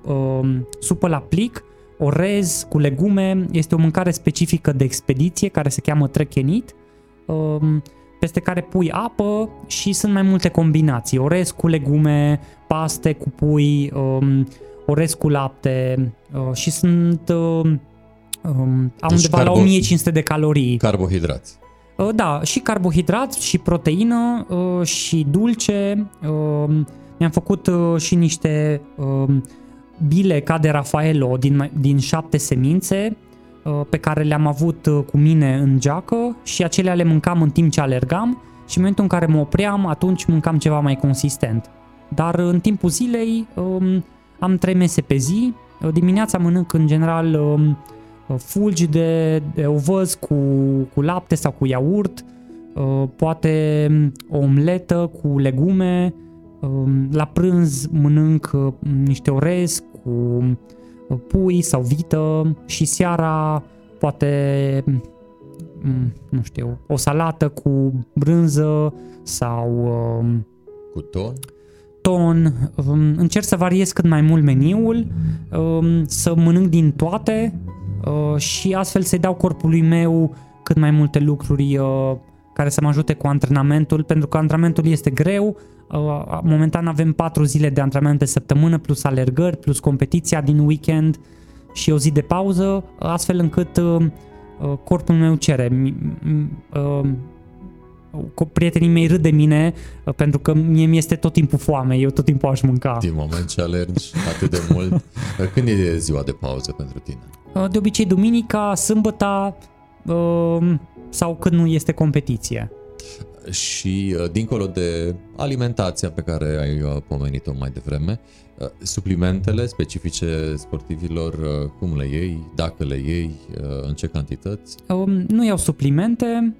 supă la plic orez cu legume, este o mâncare specifică de expediție care se cheamă trechenit, um, peste care pui apă și sunt mai multe combinații. Orez cu legume, paste cu pui, um, orez cu lapte uh, și sunt um, au deci undeva carbo- la 1500 de calorii. Carbohidrați. Uh, da, și carbohidrați, și proteină, uh, și dulce. Mi-am făcut și niște bile ca de Rafaelo din, din șapte semințe uh, pe care le-am avut uh, cu mine în geacă și acelea le mâncam în timp ce alergam și în momentul în care mă opream, atunci mâncam ceva mai consistent. Dar în timpul zilei um, am trei mese pe zi, uh, dimineața mănânc în general um, fulgi de, de ovăz cu, cu lapte sau cu iaurt, poate um, o omletă cu legume, Um, la prânz mănânc uh, niște orez cu uh, pui sau vită și seara poate mm, nu știu, o salată cu brânză sau um, cu ton? ton, um, încerc să variez cât mai mult meniul, să mănânc din toate uh, și astfel să-i dau corpului meu cât mai multe lucruri care să mă ajute cu antrenamentul, pentru că antrenamentul este greu, Uh, momentan avem 4 zile de antrenament pe săptămână, plus alergări, plus competiția din weekend și o zi de pauză, astfel încât uh, uh, corpul meu cere. Prietenii mei râd de mine pentru că mie mi este tot timpul foame, eu tot timpul aș mânca. Din moment ce alergi atât de mult, când e ziua de pauză pentru tine? De obicei duminica, sâmbăta sau când nu este competiție și uh, dincolo de alimentația pe care ai uh, pomenit-o mai devreme, uh, suplimentele specifice sportivilor, cum le iei, dacă le iei, în ce cantități? Um, nu iau suplimente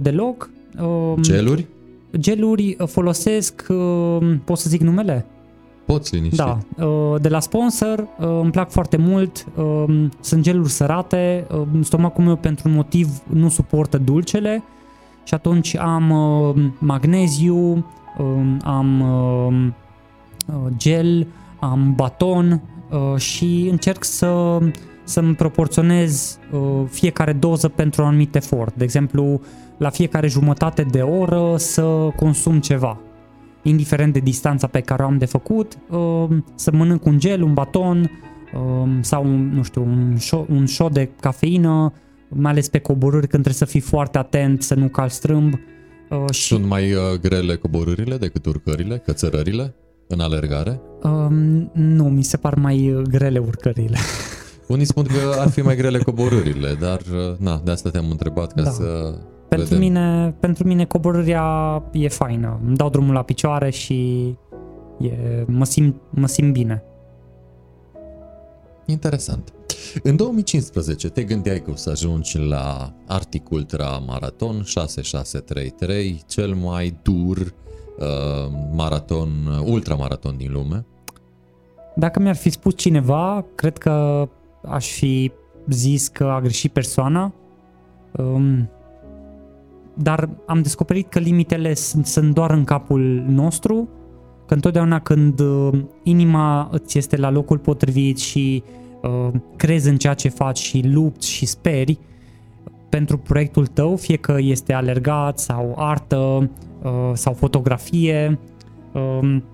deloc. Um, geluri? Geluri folosesc, pot să zic numele? Poți liniștit. Da, de la sponsor îmi plac foarte mult, um, sunt geluri sărate, stomacul meu pentru un motiv nu suportă dulcele, și atunci am uh, magneziu, uh, am uh, uh, gel, am baton uh, și încerc să să-mi proporționez uh, fiecare doză pentru un anumit efort. De exemplu, la fiecare jumătate de oră să consum ceva. Indiferent de distanța pe care o am de făcut, uh, să mănânc un gel, un baton uh, sau, nu știu, un shot, un shot de cafeină mai ales pe coborâri când trebuie să fii foarte atent să nu calci strâmb. Uh, și... Sunt mai uh, grele coborârile decât urcările, cățărările în alergare? Uh, nu, mi se par mai uh, grele urcările. Unii spun că ar fi mai grele coborârile, dar uh, na, de asta te-am întrebat ca da. să pentru vedem. mine, pentru mine coborârea e faină. Îmi dau drumul la picioare și e, mă, simt, mă simt bine. Interesant. În 2015 te gândeai că o să ajungi la Arctic Ultra Marathon 6633, cel mai dur uh, maraton, ultramaraton din lume? Dacă mi-ar fi spus cineva, cred că aș fi zis că a greșit persoana. Um, dar am descoperit că limitele sunt, sunt doar în capul nostru, că întotdeauna când uh, inima îți este la locul potrivit și Uh, crezi în ceea ce faci și lupți și speri pentru proiectul tău, fie că este alergat sau artă uh, sau fotografie, um,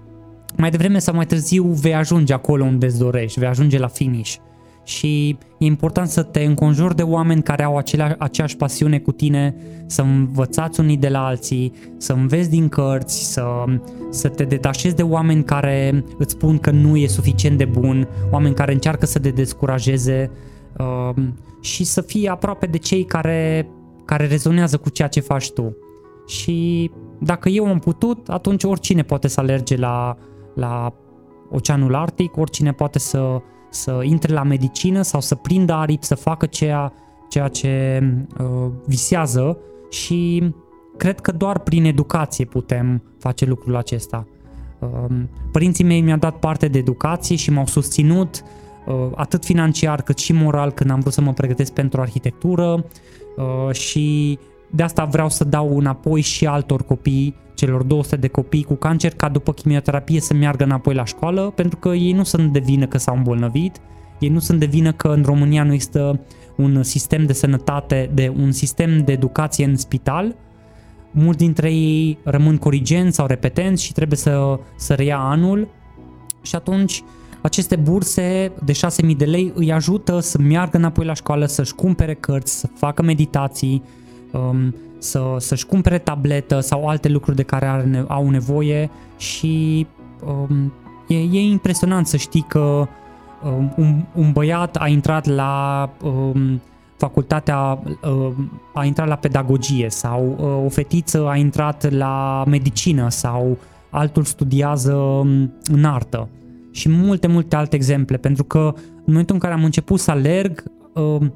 mai devreme sau mai târziu vei ajunge acolo unde îți dorești, vei ajunge la finish și e important să te înconjuri de oameni care au acelea, aceeași pasiune cu tine, să învățați unii de la alții, să înveți din cărți, să, să te detașezi de oameni care îți spun că nu e suficient de bun, oameni care încearcă să te descurajeze uh, și să fii aproape de cei care, care rezonează cu ceea ce faci tu. Și dacă eu am putut, atunci oricine poate să alerge la, la Oceanul Arctic, oricine poate să, să intre la medicină sau să prindă aripi, să facă ceea, ceea ce uh, visează și cred că doar prin educație putem face lucrul acesta. Uh, părinții mei mi-au dat parte de educație și m-au susținut uh, atât financiar cât și moral când am vrut să mă pregătesc pentru arhitectură uh, și de asta vreau să dau înapoi și altor copii, celor 200 de copii cu cancer, ca după chimioterapie să meargă înapoi la școală, pentru că ei nu sunt de vină că s-au îmbolnăvit, ei nu sunt de vină că în România nu există un sistem de sănătate, de un sistem de educație în spital. Mulți dintre ei rămân corigenți sau repetenți și trebuie să, să reia anul și atunci aceste burse de 6.000 de lei îi ajută să meargă înapoi la școală, să-și cumpere cărți, să facă meditații, um, să, să-și cumpere tabletă sau alte lucruri de care are, au nevoie și um, e, e impresionant să știi că um, un, un băiat a intrat la um, facultatea, uh, a intrat la pedagogie sau uh, o fetiță a intrat la medicină sau altul studiază um, în artă. Și multe, multe alte exemple, pentru că în momentul în care am început să alerg, uh,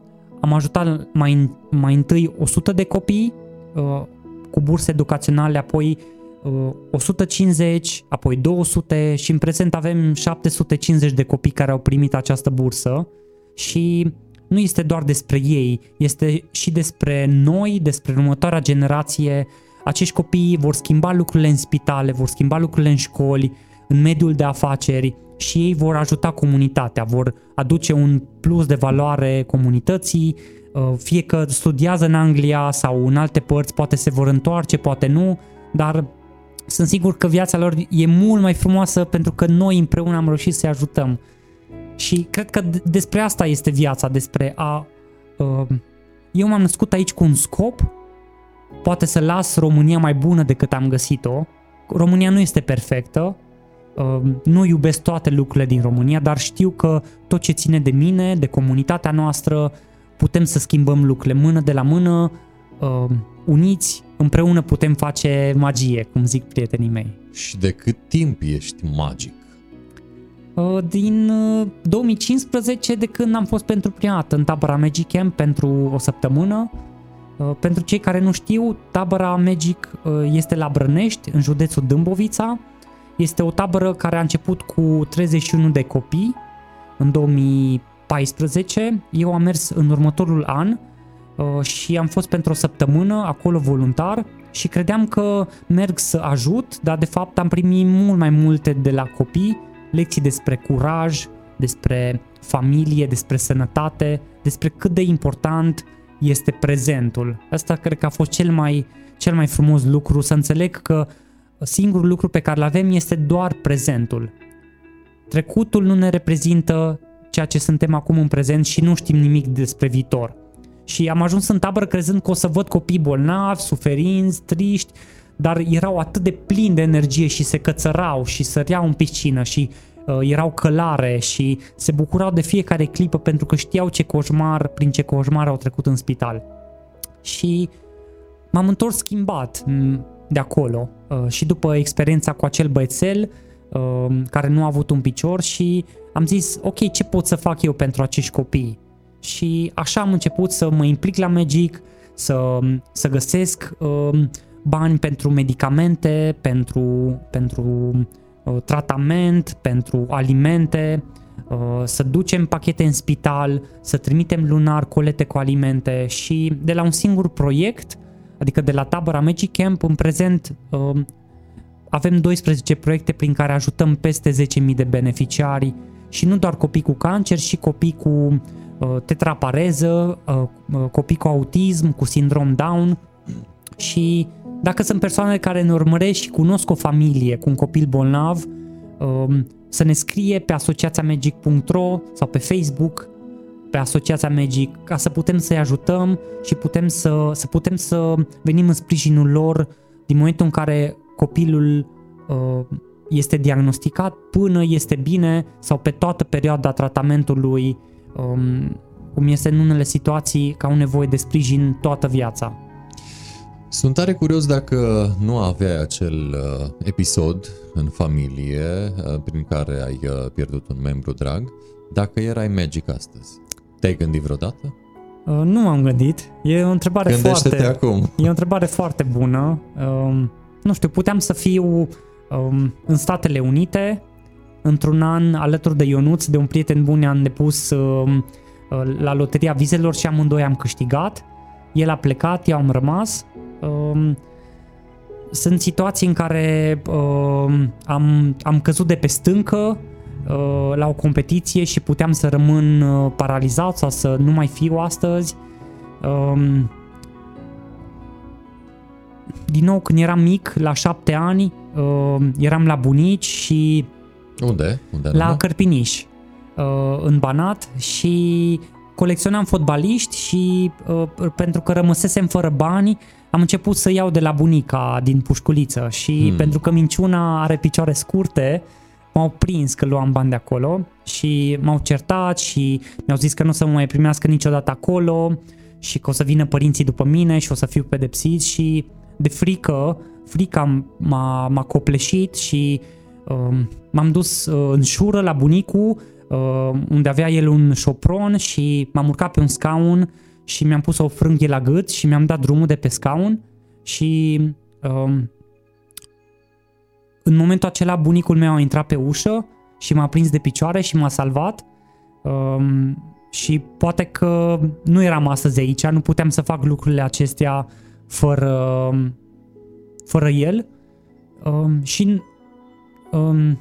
am ajutat mai, mai întâi 100 de copii uh, cu burse educaționale, apoi uh, 150, apoi 200 și în prezent avem 750 de copii care au primit această bursă și nu este doar despre ei, este și despre noi, despre următoarea generație. Acești copii vor schimba lucrurile în spitale, vor schimba lucrurile în școli, în mediul de afaceri și ei vor ajuta comunitatea, vor aduce un plus de valoare comunității, uh, fie că studiază în Anglia sau în alte părți, poate se vor întoarce, poate nu, dar sunt sigur că viața lor e mult mai frumoasă pentru că noi împreună am reușit să-i ajutăm. Și cred că despre asta este viața, despre a... Uh, eu m-am născut aici cu un scop, poate să las România mai bună decât am găsit-o. România nu este perfectă, Ehm, nu iubesc toate lucrurile din România, dar știu că tot ce ține de mine, de comunitatea noastră, putem să schimbăm lucrurile mână de la mână, ehm, uniți, împreună putem face magie, cum zic prietenii mei. Și de cât timp ești magic? Ehm, din 2015, de când am fost pentru prima dată în tabăra Magic Camp pentru o săptămână. Pentru cei care nu știu, tabăra Magic este la Brănești, în județul Dâmbovița, este o tabără care a început cu 31 de copii în 2014. Eu am mers în următorul an uh, și am fost pentru o săptămână acolo voluntar și credeam că merg să ajut, dar de fapt am primit mult mai multe de la copii, lecții despre curaj, despre familie, despre sănătate, despre cât de important este prezentul. Asta cred că a fost cel mai, cel mai frumos lucru, să înțeleg că singurul lucru pe care îl avem este doar prezentul. Trecutul nu ne reprezintă ceea ce suntem acum în prezent și nu știm nimic despre viitor. Și am ajuns în tabără crezând că o să văd copii bolnavi, suferinți, triști, dar erau atât de plini de energie și se cățărau și săreau în piscină și uh, erau călare și se bucurau de fiecare clipă pentru că știau ce coșmar, prin ce coșmar au trecut în spital. Și m-am întors schimbat de acolo uh, și după experiența cu acel băiețel uh, care nu a avut un picior și am zis, ok, ce pot să fac eu pentru acești copii? Și așa am început să mă implic la Magic, să, să găsesc uh, bani pentru medicamente, pentru, pentru uh, tratament, pentru alimente, uh, să ducem pachete în spital, să trimitem lunar colete cu alimente și de la un singur proiect Adică de la tabăra Magic Camp în prezent um, avem 12 proiecte prin care ajutăm peste 10.000 de beneficiari și nu doar copii cu cancer, și copii cu uh, tetrapareză, uh, uh, copii cu autism, cu sindrom Down. Și dacă sunt persoane care ne urmăresc și cunosc o familie cu un copil bolnav, um, să ne scrie pe asociațiamagic.ro sau pe Facebook pe Asociația Magic ca să putem să-i ajutăm și putem să, să putem să venim în sprijinul lor din momentul în care copilul uh, este diagnosticat până este bine sau pe toată perioada tratamentului, um, cum este în unele situații, ca au nevoie de sprijin toată viața. Sunt tare curios dacă nu aveai acel uh, episod în familie uh, prin care ai uh, pierdut un membru drag, dacă erai Magic astăzi. Te-ai gândit vreodată? Uh, nu m-am gândit. E o întrebare Gândește-te foarte... acum. E o întrebare foarte bună. Um, nu știu, puteam să fiu um, în Statele Unite într-un an alături de Ionuț, de un prieten bun ne-am depus um, uh, la loteria vizelor și amândoi am câștigat. El a plecat, eu am rămas. Um, sunt situații în care um, am, am căzut de pe stâncă uh, la o competiție și puteam să rămân uh, paralizat sau să nu mai fiu astăzi. Um, din nou, când eram mic, la șapte ani, uh, eram la bunici și Unde? Unde la anume? Cărpiniș, uh, în Banat și colecționam fotbaliști și uh, pentru că rămăsesem fără bani, am început să iau de la bunica din pușculiță și Hmm. hmm. pentru că minciuna are picioare scurte, m-au prins că luam bani de acolo și m-au certat și mi-au zis că nu o să mă mai primească niciodată acolo și că o să vină părinții după mine și o să fiu pedepsit și de frică, frica m-a, m-a copleșit și um, m-am dus uh, în șură la bunicul uh, unde avea el un șopron și m-am urcat pe un scaun și mi-am pus o frânghie la gât și mi-am dat drumul de pe scaun și um, în momentul acela bunicul meu a intrat pe ușă și m-a prins de picioare și m-a salvat. Um, și poate că nu eram astăzi aici, nu puteam să fac lucrurile acestea fără, fără el. Um, și um,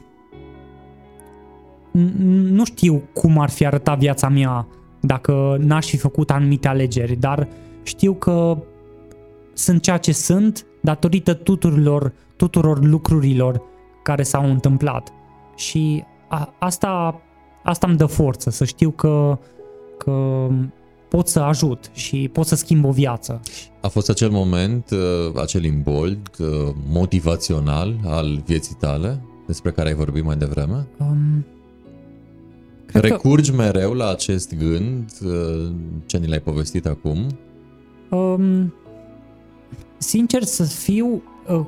n- nu știu cum ar fi arătat viața mea dacă n-aș fi făcut anumite alegeri, dar știu că sunt ceea ce sunt datorită tuturor, tuturor lucrurilor care s-au întâmplat. Și a, asta, asta îmi dă forță, să știu că, că pot să ajut și pot să schimb o viață. A fost acel moment, uh, acel imbold uh, motivațional al vieții tale, despre care ai vorbit mai devreme? Um, cred că, Recurgi mereu la acest gând, uh, ce ni l-ai povestit acum? um, sincer să fiu, uh,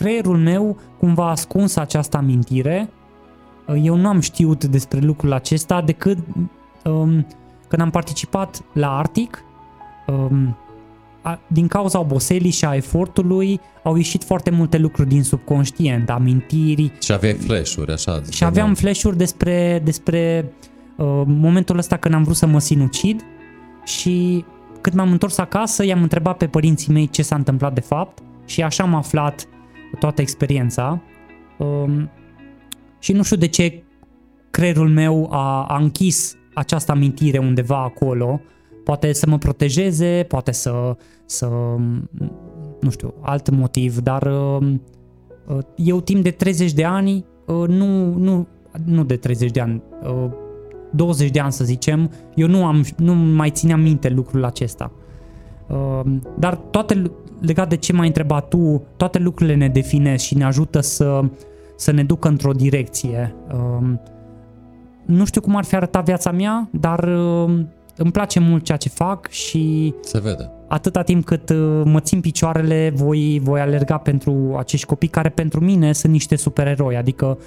creierul meu cumva a ascuns această amintire. Uh, Eu nu am știut despre lucrul acesta decât um, când am participat la Arctic. Um, a, din cauza oboselii și a efortului au ieșit foarte multe lucruri din subconștient, amintiri, Și aveai flash-uri, așa? și aveam flash-uri despre, despre uh, momentul ăsta când am vrut să mă sinucid și când m-am întors acasă i-am întrebat pe părinții mei ce s-a întâmplat de fapt și așa am aflat toată experiența um, și nu știu de ce creierul meu a, a închis această amintire undeva acolo poate să mă protejeze, poate să, să nu știu, alt motiv, dar uh, Uh, Eu timp de 30 de ani, uh, nu, nu, nu de 30 de ani, uh, 20 de ani să zicem, eu nu, am, nu mai țineam minte lucrul acesta. Uh, Dar toate, lu- legat de ce m-ai întrebat tu, toate lucrurile ne definesc și ne ajută să, să ne ducă într-o direcție. Uh, Nu știu cum ar fi arătat viața mea, dar uh, îmi place mult ceea ce fac și Se vede. atâta timp cât uh, mă țin picioarele, voi, voi alerga pentru acești copii care pentru mine sunt niște supereroi. Adică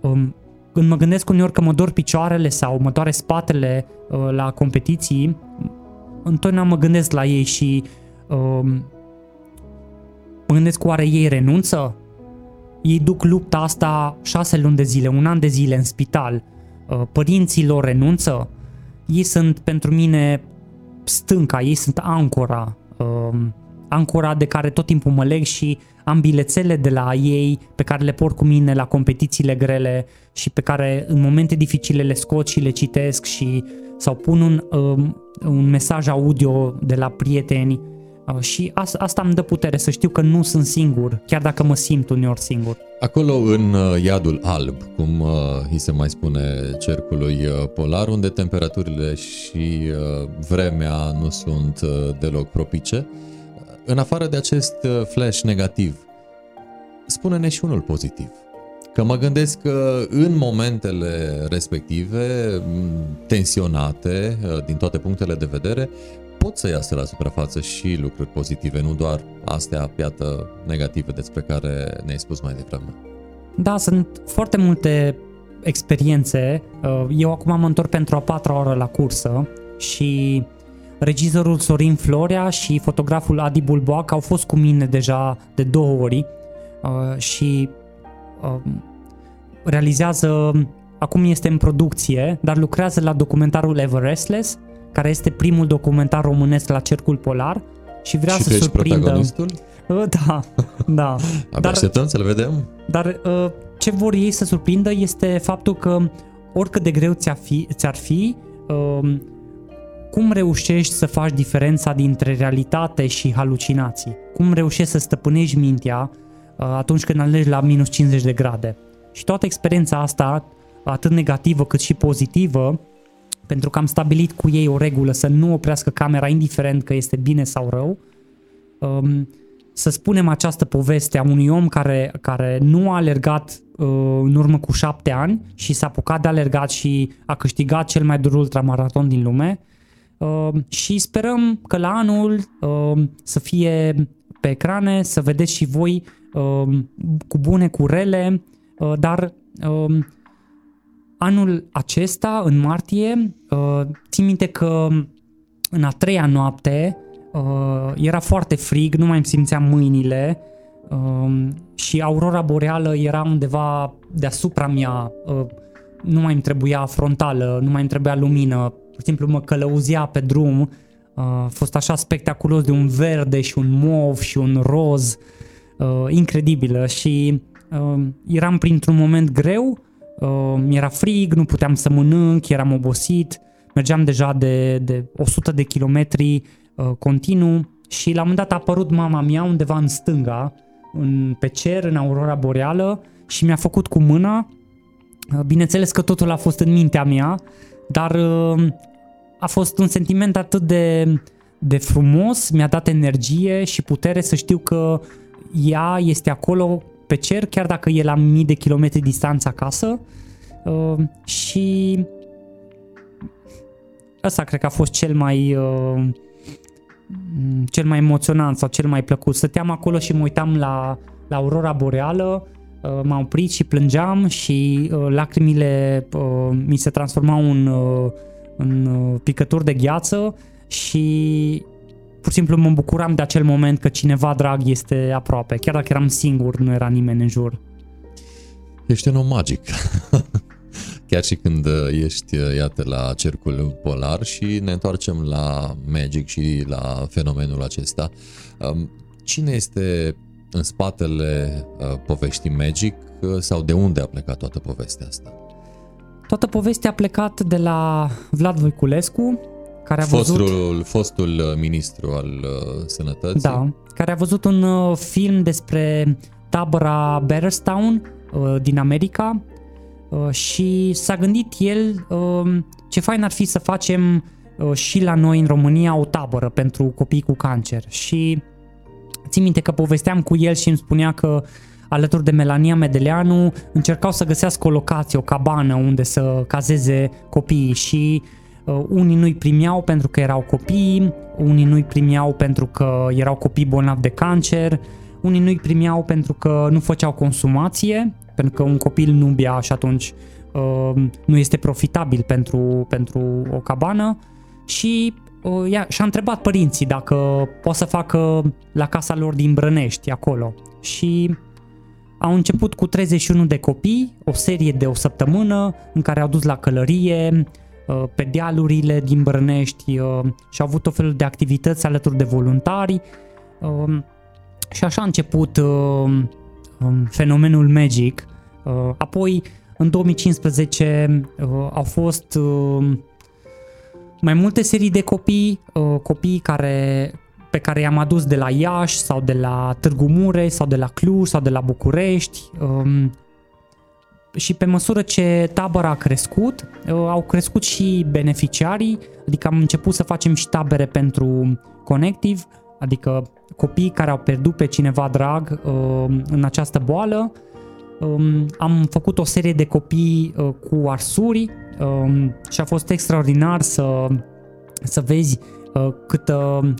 um, când mă gândesc uneori că mă dor picioarele sau mă doare spatele uh, la competiții, întotdeauna mă gândesc la ei și um, mă gândesc oare ei renunță? Ei duc lupta asta șase luni de zile, un an de zile în spital. Uh, Părinții lor renunță? Ei sunt pentru mine stânca, ei sunt ancora, um, ancora de care tot timpul mă leg și am bilețele de la ei pe care le port cu mine la competițiile grele și pe care în momente dificile le scot și le citesc și sau pun un, um, un mesaj audio de la prieteni uh, și asta, asta îmi dă putere să știu că nu sunt singur, chiar dacă mă simt uneori singur. Acolo în uh, iadul alb, cum uh, îi se mai spune cercului uh, polar, unde temperaturile și uh, vremea nu sunt uh, deloc propice, în afară de acest uh, flash negativ, spune-ne și unul pozitiv. Că mă gândesc că în momentele respective, m, tensionate uh, din toate punctele de vedere, pot să iasă la suprafață și lucruri pozitive, nu doar astea, piată, negative despre care ne-ai spus mai devreme. Da, sunt foarte multe experiențe. Uh, eu acum mă întorc pentru a patra oră la cursă și regizorul Sorin Florea și fotograful Adi Bulboac au fost cu mine deja de două ori uh, și uh, realizează, acum este în producție, dar lucrează la documentarul Everestless, care este primul documentar românesc la cercul polar și vrea și să tu ești surprindă. protagonistul? Uh, Da, da. Abia Dar- așteptăm să-l vedem. Dar uh, ce vor ei să surprindă este faptul că oricât de greu ți-ar fi, ți-ar fi uh, cum reușești să faci diferența dintre realitate și halucinații? Cum reușești să stăpânești mintea uh, atunci când alegi la minus 50 de grade? Și toată experiența asta, atât negativă cât și pozitivă, pentru că am stabilit cu ei o regulă să nu oprească camera indiferent că este bine sau rău, um, să spunem această poveste a unui om care, care nu a alergat uh, în urmă cu șapte ani și s-a apucat de alergat și a câștigat cel mai dur ultramaraton din lume. Uh, și sperăm că la anul uh, să fie pe ecrane, să vedeți și voi uh, cu bune, cu rele, uh, dar uh, anul acesta, în martie, uh, țin minte că în a treia noapte uh, era foarte frig, nu mai îmi simțeam mâinile uh, și aurora boreală era undeva deasupra mea, uh, nu mai îmi trebuia frontală, nu mai îmi trebuia lumină, pur și simplu mă călăuzea pe drum, uh, a fost așa spectaculos de un verde și un mov și un roz, uh, incredibilă și uh, eram printr-un moment greu, uh, mi-era frig, nu puteam să mănânc, eram obosit, mergeam deja de, de 100 de kilometri uh, continuu și la un moment dat a apărut mama mea undeva în stânga, în, pe cer, în aurora boreală și mi-a făcut cu mâna. Uh, Bineînțeles că totul a fost în mintea mea, dar uh, a fost un sentiment atât de, de frumos, mi-a dat energie și putere să știu că ea este acolo pe cer, chiar dacă e la mii de kilometri distanță acasă. Uh, și ăsta cred că a fost cel mai uh, cel mai emoționant sau cel mai plăcut. Stăteam acolo și mă uitam la, la aurora boreală, uh, m-am oprit și plângeam și uh, lacrimile uh, mi se transformau în, uh, în uh, picături de gheață și pur și simplu mă bucuram de acel moment că cineva drag este aproape. Chiar dacă eram singur, nu era nimeni în jur. Ești un om magic. Chiar și când uh, ești, uh, iată, la cercul polar și ne întoarcem la Magic și la fenomenul acesta. Um, Cine este în spatele uh, poveștii Magic uh, sau de unde a plecat toată povestea asta? Toată povestea a plecat de la Vlad Voiculescu, care a văzut... Fostul, fostul uh, ministru al uh, sănătății. Da, care a văzut un uh, film despre tabăra Bearstown uh, din America uh, și s-a gândit el uh, ce fain ar fi să facem uh, și la noi în România o tabără pentru copii cu cancer și țin minte că povesteam cu el și îmi spunea că alături de Melania Medeleanu încercau să găsească o locație, o cabană unde să cazeze copiii și uh, unii nu-i primeau pentru că erau copii, unii nu-i primeau pentru că erau copii bolnavi de cancer, unii nu-i primeau pentru că nu făceau consumație, pentru că un copil nu bea și atunci uh, nu este profitabil pentru, pentru o cabană și uh, ea, și-a întrebat părinții dacă poate să facă la casa lor din Brănești, acolo. Și au început cu 31 de copii, o serie de o săptămână în care au dus la călărie, uh, pe dealurile din Brănești uh, și au avut o fel de activități alături de voluntari uh, și așa a început uh, um, fenomenul Magic. Uh, Apoi, în 2015, uh, au fost uh, mai multe serii de copii, uh, copii care, pe care i-am adus de la Iași sau de la Târgu Mureș sau de la Cluj sau de la București um, și pe măsură ce tabăra a crescut, uh, au crescut și beneficiarii, adică am început să facem și tabere pentru Connective, adică copii care au pierdut pe cineva drag uh, în această boală. Um, am făcut o serie de copii uh, cu arsuri um, și a fost extraordinar să, să vezi uh, câtă,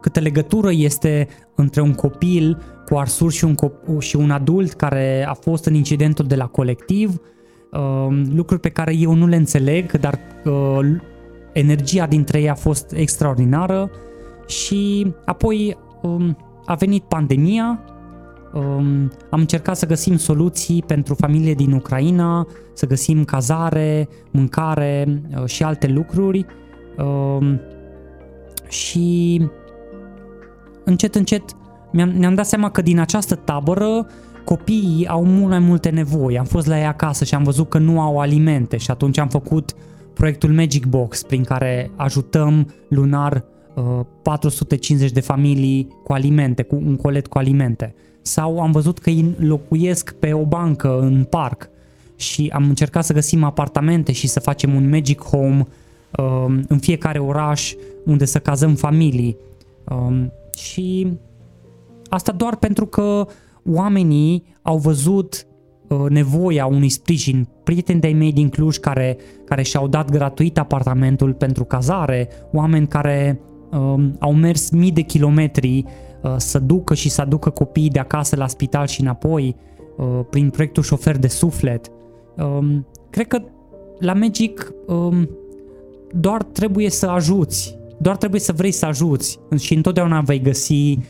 câtă legătură este între un copil cu arsuri și un, cop- și un adult care a fost în incidentul de la colectiv, uh, lucruri pe care eu nu le înțeleg, dar uh, energia dintre ei a fost extraordinară și apoi um, a venit pandemia, um, am încercat să găsim soluții pentru familie din Ucraina, să găsim cazare, mâncare uh, și alte lucruri um, și încet, încet ne-am dat seama că din această tabără copiii au mult mai multe nevoi. Am fost la ei acasă și am văzut că nu au alimente și atunci am făcut proiectul Magic Box prin care ajutăm lunar 450 uh, de familii cu alimente, cu un colet cu alimente. Sau am văzut că ei locuiesc pe o bancă în parc și am încercat să găsim apartamente și să facem un Magic Home um, în fiecare oraș unde să cazăm familii. Um, și asta doar pentru că oamenii au văzut uh, nevoia unui sprijin. Prieteni de-ai mei din Cluj care, care și-au dat gratuit apartamentul pentru cazare, oameni care um, au mers mii de kilometri uh, să ducă și să aducă copiii de acasă la spital și înapoi uh, prin proiectul șofer de suflet. Um, cred că la Magic um, doar trebuie să ajuți, doar trebuie să vrei să ajuți și întotdeauna vei găsi uh,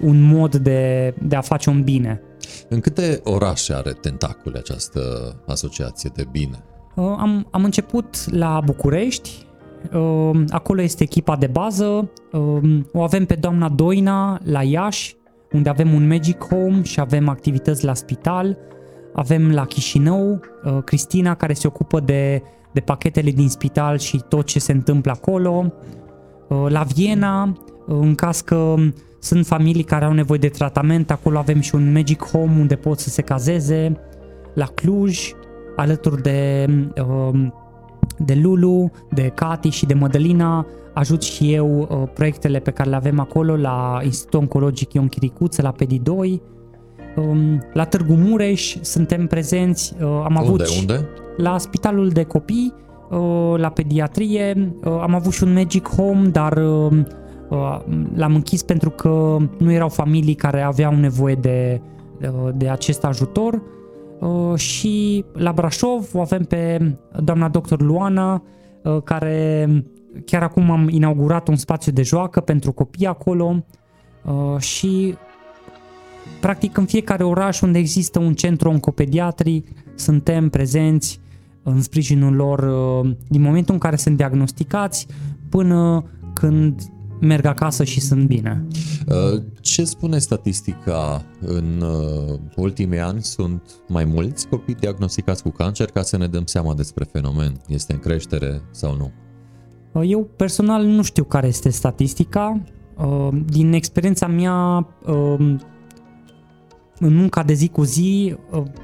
un mod de, de a face un bine. În câte orașe are tentacule această asociație de bine? Uh, am, am început la București, uh, acolo este echipa de bază, uh, o avem pe doamna Doina la Iași, unde avem un Magic Home și avem activități la spital, avem la Chișinău Cristina care se ocupă de, de pachetele din spital și tot ce se întâmplă acolo, la Viena, în caz că sunt familii care au nevoie de tratament, acolo avem și un Magic Home unde pot să se cazeze, la Cluj, alături de um, de Lulu, de Cati și de Mădălina, ajut și eu uh, proiectele pe care le avem acolo la Institutul Oncologic Ion Chiricuță, la PEDI 2. Um, la Târgu Mureș suntem prezenți, uh, am unde, avut unde? la Spitalul de Copii, uh, la pediatrie, uh, am avut și un Magic Home, dar uh, uh, l-am închis pentru că nu erau familii care aveau nevoie de, uh, de acest ajutor. Uh, și la Brașov o avem pe doamna doctor Luana, uh, care chiar acum am inaugurat un spațiu de joacă pentru copii acolo. Uh, și practic în fiecare oraș unde există un centru oncopediatric suntem prezenți în sprijinul lor din momentul în care sunt diagnosticați până când merg acasă și sunt bine. Uh, ce spune statistica? În uh, ultimii ani sunt mai mulți copii diagnosticați cu cancer ca să ne dăm seama despre fenomen. Este în creștere sau nu? Uh, eu personal nu știu care este statistica. Din experiența mea în munca de zi cu zi,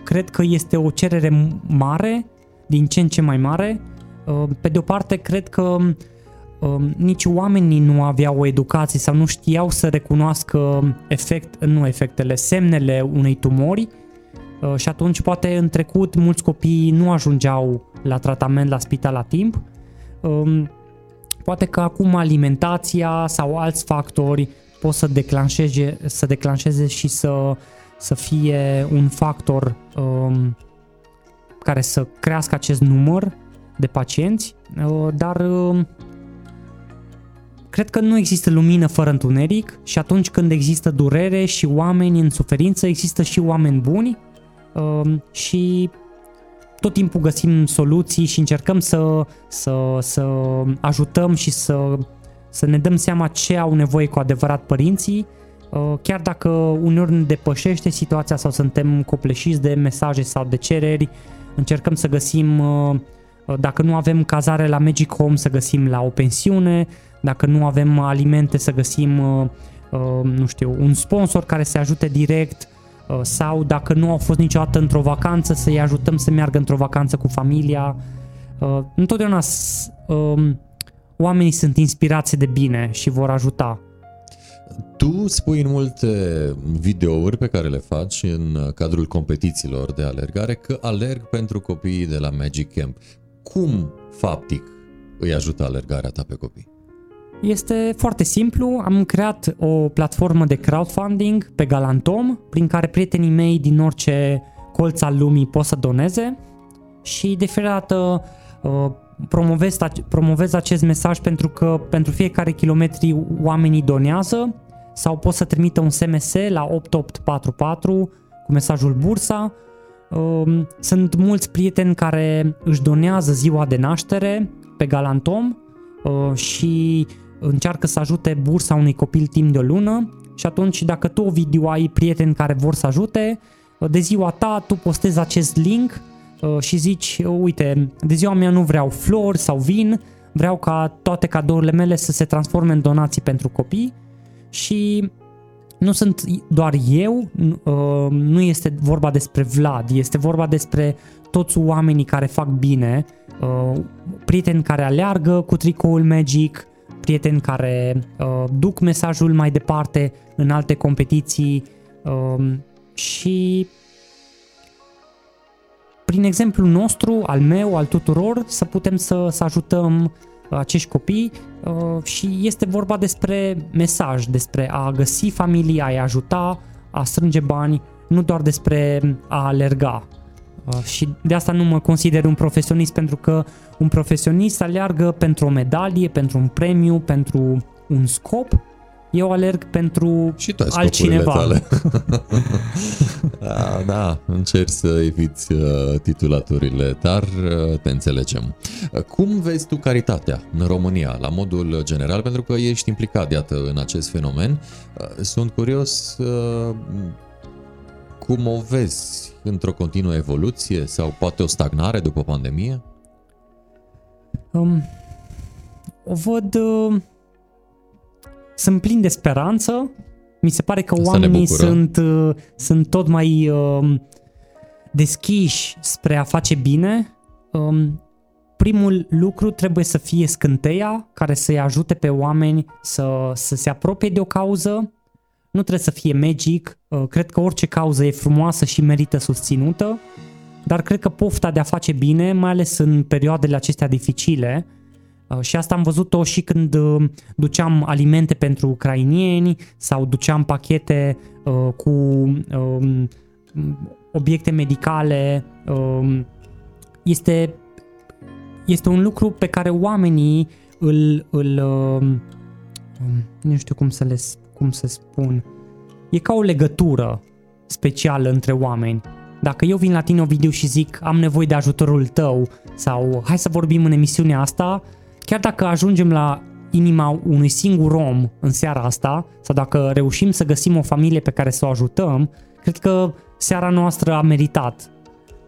cred că este o cerere mare, din ce în ce mai mare. Pe de o parte, cred că Um, nici oamenii nu aveau o educație sau nu știau să recunoască efect, nu efectele, semnele unei tumori uh, și atunci poate în trecut mulți copii nu ajungeau la tratament la spital la timp. Um, poate că acum alimentația sau alți factori pot să declanșeze, să declanșeze și să, să fie un factor um, care să crească acest număr de pacienți, uh, dar um, Cred că nu există lumină fără întuneric și atunci când există durere și oameni în suferință, există și oameni buni um, și tot timpul găsim soluții și încercăm să, să, să ajutăm și să, să ne dăm seama ce au nevoie cu adevărat părinții, uh, chiar dacă uneori ne depășește situația sau suntem copleșiți de mesaje sau de cereri, încercăm să găsim, uh, dacă nu avem cazare la Magic Home, să găsim la o pensiune, dacă nu avem alimente să găsim, uh, uh, nu știu, un sponsor care să ajute direct uh, sau dacă nu au fost niciodată într-o vacanță să-i ajutăm să meargă într-o vacanță cu familia. Întotdeauna um, oamenii sunt inspirați de bine și vor ajuta. Tu spui în multe videouri pe care le faci în cadrul competițiilor de alergare că alerg pentru copiii de la Magic Camp. Cum, faptic, îi ajută alergarea ta pe copii? Este foarte simplu, am creat o platformă de crowdfunding pe Galantom, prin care prietenii mei din orice colț al lumii pot să doneze și de fiecare dată uh, promovez, promovez acest mesaj pentru că pentru fiecare kilometri oamenii donează sau pot să trimită un SMS la 8844 cu mesajul bursa. Um, sunt mulți prieteni care își donează ziua de naștere pe Galantom uh, și încearcă să ajute bursa unui copil timp de o lună. Și atunci dacă tu, video ai prieteni care vor să ajute, uh, de ziua ta tu postezi acest link uh, și zici, uite, de ziua mea nu vreau flori sau vin, vreau ca toate cadourile mele să se transforme în donații pentru copii. Și nu sunt doar eu, uh, nu este vorba despre Vlad, este vorba despre toți oamenii care fac bine, prieteni care aleargă cu tricoul Magic, prieteni care uh, duc mesajul mai departe în alte competiții uh, și prin exemplul nostru, al meu, al tuturor, să putem să, să ajutăm acești copii. uh, și este vorba despre mesaj, despre a găsi familia, a ajuta, a strânge bani, nu doar despre a alerga. Uh, și de asta nu mă consider un profesionist pentru că un profesionist aleargă pentru o medalie, pentru un premiu, pentru un scop. Eu alerg pentru și tu altcineva. Tale. da, da, încerci să eviți uh, titulaturile, dar uh, te înțelegem. Cum vezi tu caritatea în România, la modul general, pentru că ești implicat, iată, în acest fenomen. Sunt curios cum o vezi într-o continuă evoluție sau poate o stagnare după pandemie? Um, o văd... Uh, sunt plin de speranță. Mi se pare că Asta oamenii sunt, uh, sunt tot mai uh, deschiși spre a face bine. Um, primul lucru trebuie să fie scânteia care să-i ajute pe oameni să, să se apropie de o cauză nu trebuie să fie magic, uh, cred că orice cauză e frumoasă și merită susținută, dar cred că pofta de a face bine, mai ales în perioadele acestea dificile, uh, și asta am văzut-o și când uh, duceam alimente pentru ucrainieni sau duceam pachete cu um, obiecte medicale. Um, este, este un lucru pe care oamenii îl, îl um, nu știu cum să le cum să spun, e ca o legătură specială între oameni. Dacă eu vin la tine, video și zic am nevoie de ajutorul tău sau hai să vorbim în emisiunea asta, chiar dacă ajungem la inima unui singur om în seara asta sau dacă reușim să găsim o familie pe care să o ajutăm, cred că seara noastră a meritat.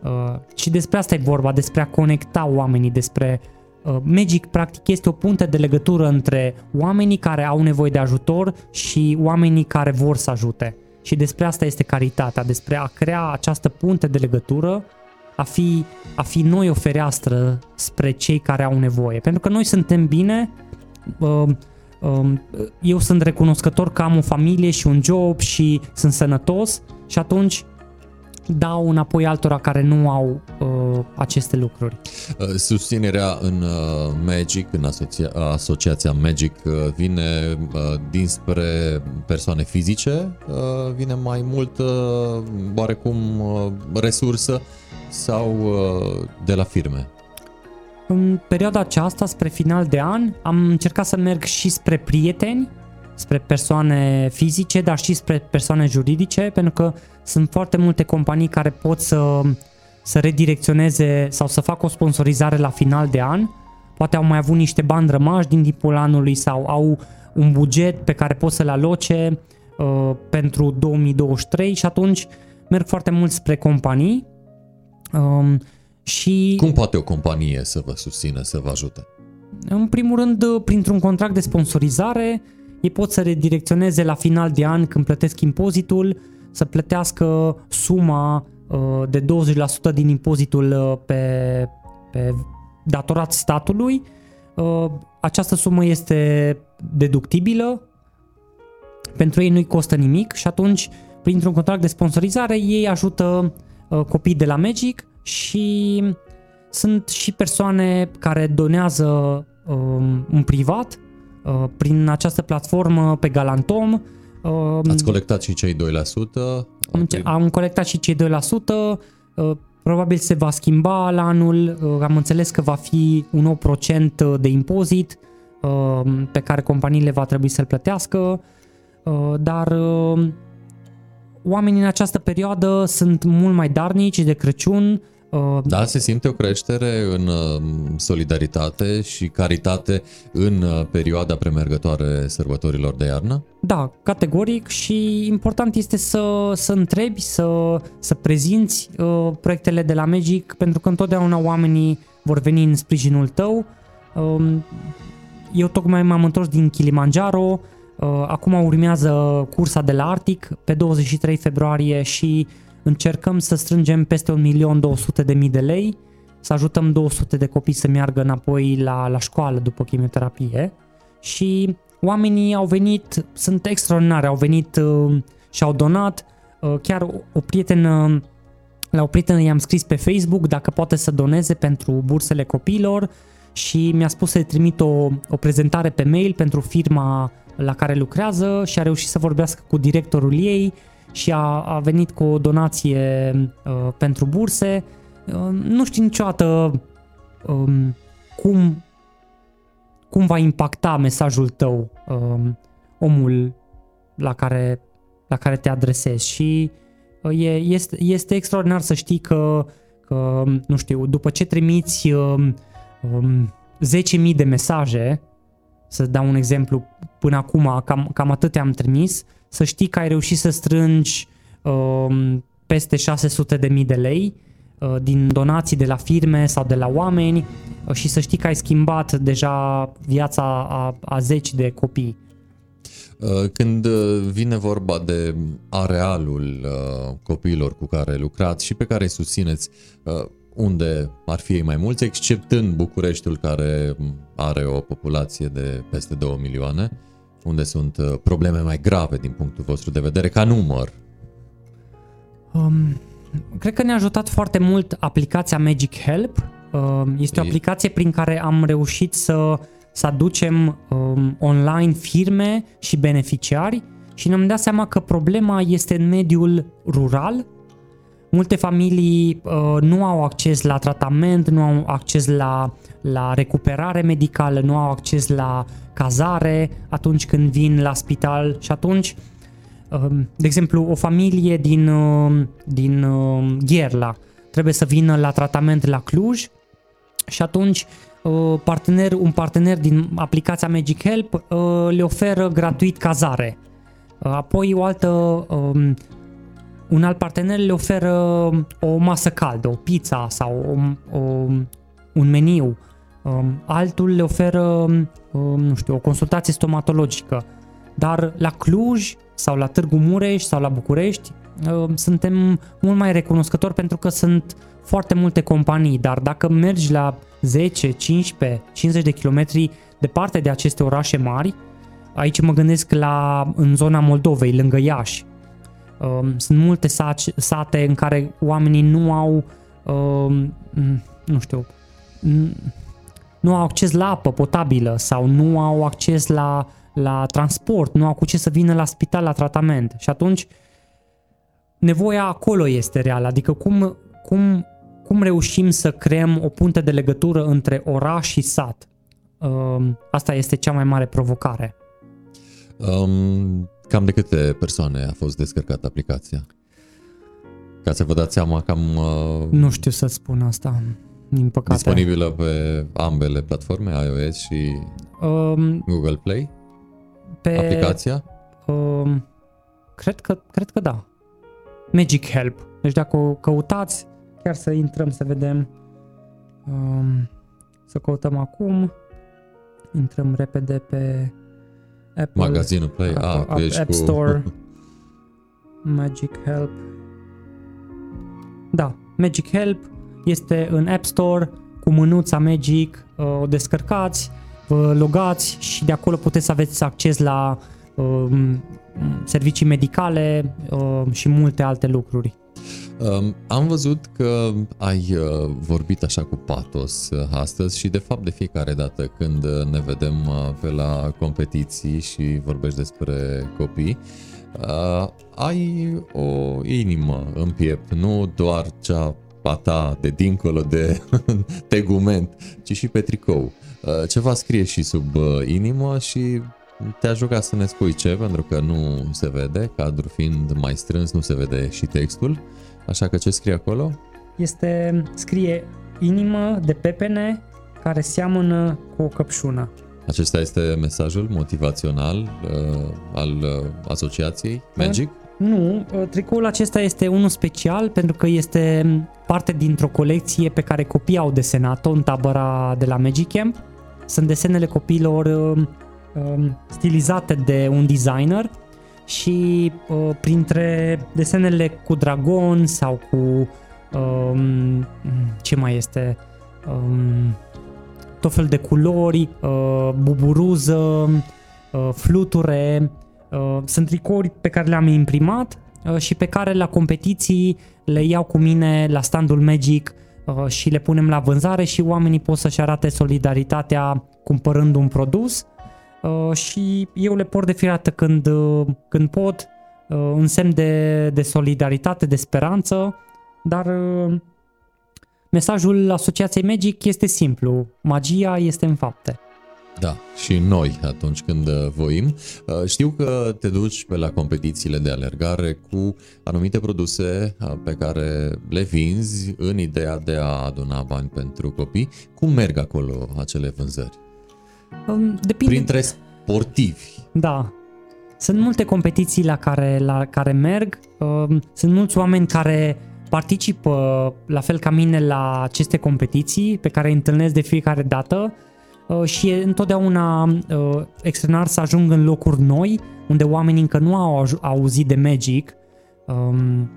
Uh, și despre asta e vorba, despre a conecta oamenii, despre Uh, Magic practic este o punte de legătură între oamenii care au nevoie de ajutor și oamenii care vor să ajute. Și despre asta este caritatea, despre a crea această punte de legătură, a fi, a fi noi o fereastră spre cei care au nevoie. Pentru că noi suntem bine, uh, um, eu sunt recunoscător că am o familie și un job și sunt sănătos și atunci dau înapoi altora care nu au uh, aceste lucruri. Uh, susținerea în uh, Magic, în asocia- asociația Magic, uh, vine uh, dinspre persoane fizice, uh, vine mai mult uh, oarecum uh, resursă sau uh, de la firme? În perioada aceasta, spre final de an, am încercat să merg și spre prieteni spre persoane fizice, dar și spre persoane juridice, pentru că sunt foarte multe companii care pot să, să redirecționeze sau să facă o sponsorizare la final de an. Poate au mai avut niște bani rămași din timpul anului sau au un buget pe care pot să-l aloce uh, pentru 2023 și atunci merg foarte mult spre companii. Um, și Cum poate o companie să vă susțină, să vă ajute? În primul rând, printr-un contract de sponsorizare, ei pot să redirecționeze la final de an când plătesc impozitul, să plătească suma uh, de 20% din impozitul uh, pe, pe datorat statului. Uh, această sumă este deductibilă, pentru ei nu-i costă nimic și atunci, printr-un contract de sponsorizare, ei ajută copii de la Magic și sunt și persoane care donează um, în privat uh, prin această platformă pe Galantom. Uh, Ați colectat și cei 2%? Am, am colectat și cei 2%. Uh, probabil se va schimba la anul. Uh, am înțeles că va fi un nou procent de impozit uh, pe care companiile va trebui să-l plătească. Uh, dar uh, oamenii în această perioadă sunt mult mai darnici de Crăciun. Uh, da, se simte o creștere în uh, solidaritate și caritate în uh, perioada premergătoare sărbătorilor de iarnă? Da, categoric și important este să, să întrebi, să, să prezinți uh, proiectele de la Magic pentru că întotdeauna oamenii vor veni în sprijinul tău. Uh, eu tocmai m-am întors din Kilimanjaro, uh, acum urmează cursa de la Arctic pe 23 februarie și încercăm să strângem peste 1.200.000 de lei, să ajutăm 200 de copii să meargă înapoi la, la școală după chimioterapie. Și oamenii au venit, sunt extraordinari, au venit uh, și au donat, uh, chiar o, o prietenă la o prietenă i-am scris pe Facebook dacă poate să doneze pentru bursele copiilor și mi-a spus să-i trimit o, o prezentare pe mail pentru firma la care lucrează și a reușit să vorbească cu directorul ei și a, a venit cu o donație uh, pentru burse. Uh, nu știu niciodată um, cum, cum va impacta mesajul tău um, omul la care, la care te adresezi și uh, e, este, este extraordinar să știi că, că, nu știu, după ce trimiți um, um, 10.000 de mesaje, să dau un exemplu, până acum cam, cam atât am trimis, să știi că ai reușit să strângi um, peste 600 de mii de lei uh, din donații de la firme sau de la oameni uh, și să știi că ai schimbat deja viața a, a zeci de copii. Uh, când vine vorba de arealul copiilor cu care lucrați și pe care îi susțineți, unde ar fi ei mai mulți, exceptând Bucureștiul care are o populație de peste 2 milioane, unde sunt uh, probleme mai grave din punctul vostru de vedere ca număr? Um, cred că ne-a ajutat foarte mult aplicația Magic Help. Um, este o aplicație prin care am reușit să, să aducem um, online firme și beneficiari și ne-am dat seama că problema este în mediul rural. Multe familii uh, nu au acces la tratament, nu au acces la, la recuperare medicală, nu au acces la cazare atunci când vin la spital și atunci, um, de exemplu, o familie din, um, din um, Gherla trebuie să vină la tratament la Cluj și atunci uh, partener, un partener din aplicația Magic Help uh, le oferă gratuit cazare. Uh, apoi o altă, un alt partener le oferă o masă caldă, o pizza sau o, o, un meniu Um, altul le oferă, um, nu știu, o consultație stomatologică. Dar la Cluj sau la Târgu Mureș sau la București um, suntem mult mai recunoscători pentru că sunt foarte multe companii, dar dacă mergi la 10, 15, 50 de kilometri departe de aceste orașe mari, aici mă gândesc la în zona Moldovei, lângă Iași. Sunt multe sate în care oamenii nu au, nu știu, nu au acces la apă potabilă sau nu au acces la, la transport, nu au cu ce să vină la spital la tratament. Și atunci nevoia acolo este reală, adică cum, cum, cum reușim să creăm o punte de legătură între oraș și sat. Um, asta este cea mai mare provocare. Um, cam de câte persoane a fost descărcată aplicația? Ca să vă dați seama cam... Uh... Nu știu să spun asta din păcate. Disponibilă pe ambele platforme, iOS și um, Google Play? Pe, aplicația? Um, cred, că, cred că da. Magic Help. Deci dacă o căutați, chiar să intrăm să vedem. Um, să căutăm acum. Intrăm repede pe Apple. Magazinul Play. Apple, ah, App, App cu... Store. Magic Help. Da, Magic Help este în App Store cu mânuța Magic, uh, o descărcați, vă logați și de acolo puteți să aveți acces la um, servicii medicale uh, și multe alte lucruri. Um, am văzut că ai uh, vorbit așa cu patos uh, astăzi și de fapt de fiecare dată când uh, ne vedem pe la competiții și vorbești despre copii, ai o inimă în piept, nu doar cea a ta de dincolo de tegument, ci și pe tricou. Ceva scrie și sub inimă și te-aș ruga să ne spui ce, pentru că nu se vede, cadrul fiind mai strâns, nu se vede și textul. Așa că ce scrie acolo? Este, scrie inimă de pepene care seamănă cu o căpșună. Acesta este mesajul motivațional uh, al uh, asociației Magic? Nu, uh, tricoul acesta este unul special pentru că este parte dintr-o colecție pe care copiii au desenat-o în tabăra de la Magic Camp. Sunt desenele copiilor uh, uh, stilizate de un designer și uh, printre desenele cu dragon sau cu um, ce mai este? Um, tot fel de culori, uh, buburuză, uh, fluture, uh, sunt tricouri pe care le-am imprimat uh, și pe care la competiții le iau cu mine la standul Magic uh, și le punem la vânzare și oamenii pot să-și arate solidaritatea cumpărând un produs. Uh, și eu le port de fiecare când, uh, când pot, uh, în semn de, de solidaritate, de speranță, dar mesajul Asociației Magic este simplu, magia este în fapte. Da, și noi atunci când voim. Știu că te duci pe la competițiile de alergare cu anumite produse pe care le vinzi în ideea de a aduna bani pentru copii. Cum merg acolo acele vânzări? Um, depinde. Printre sportivi. Da. Sunt multe competiții la care, la care merg. Um, sunt mulți oameni care participă la fel ca mine la aceste competiții pe care îi întâlnesc de fiecare dată uh, și e întotdeauna uh, extraordinar să ajung în locuri noi unde oamenii încă nu au auzit de Magic. Um,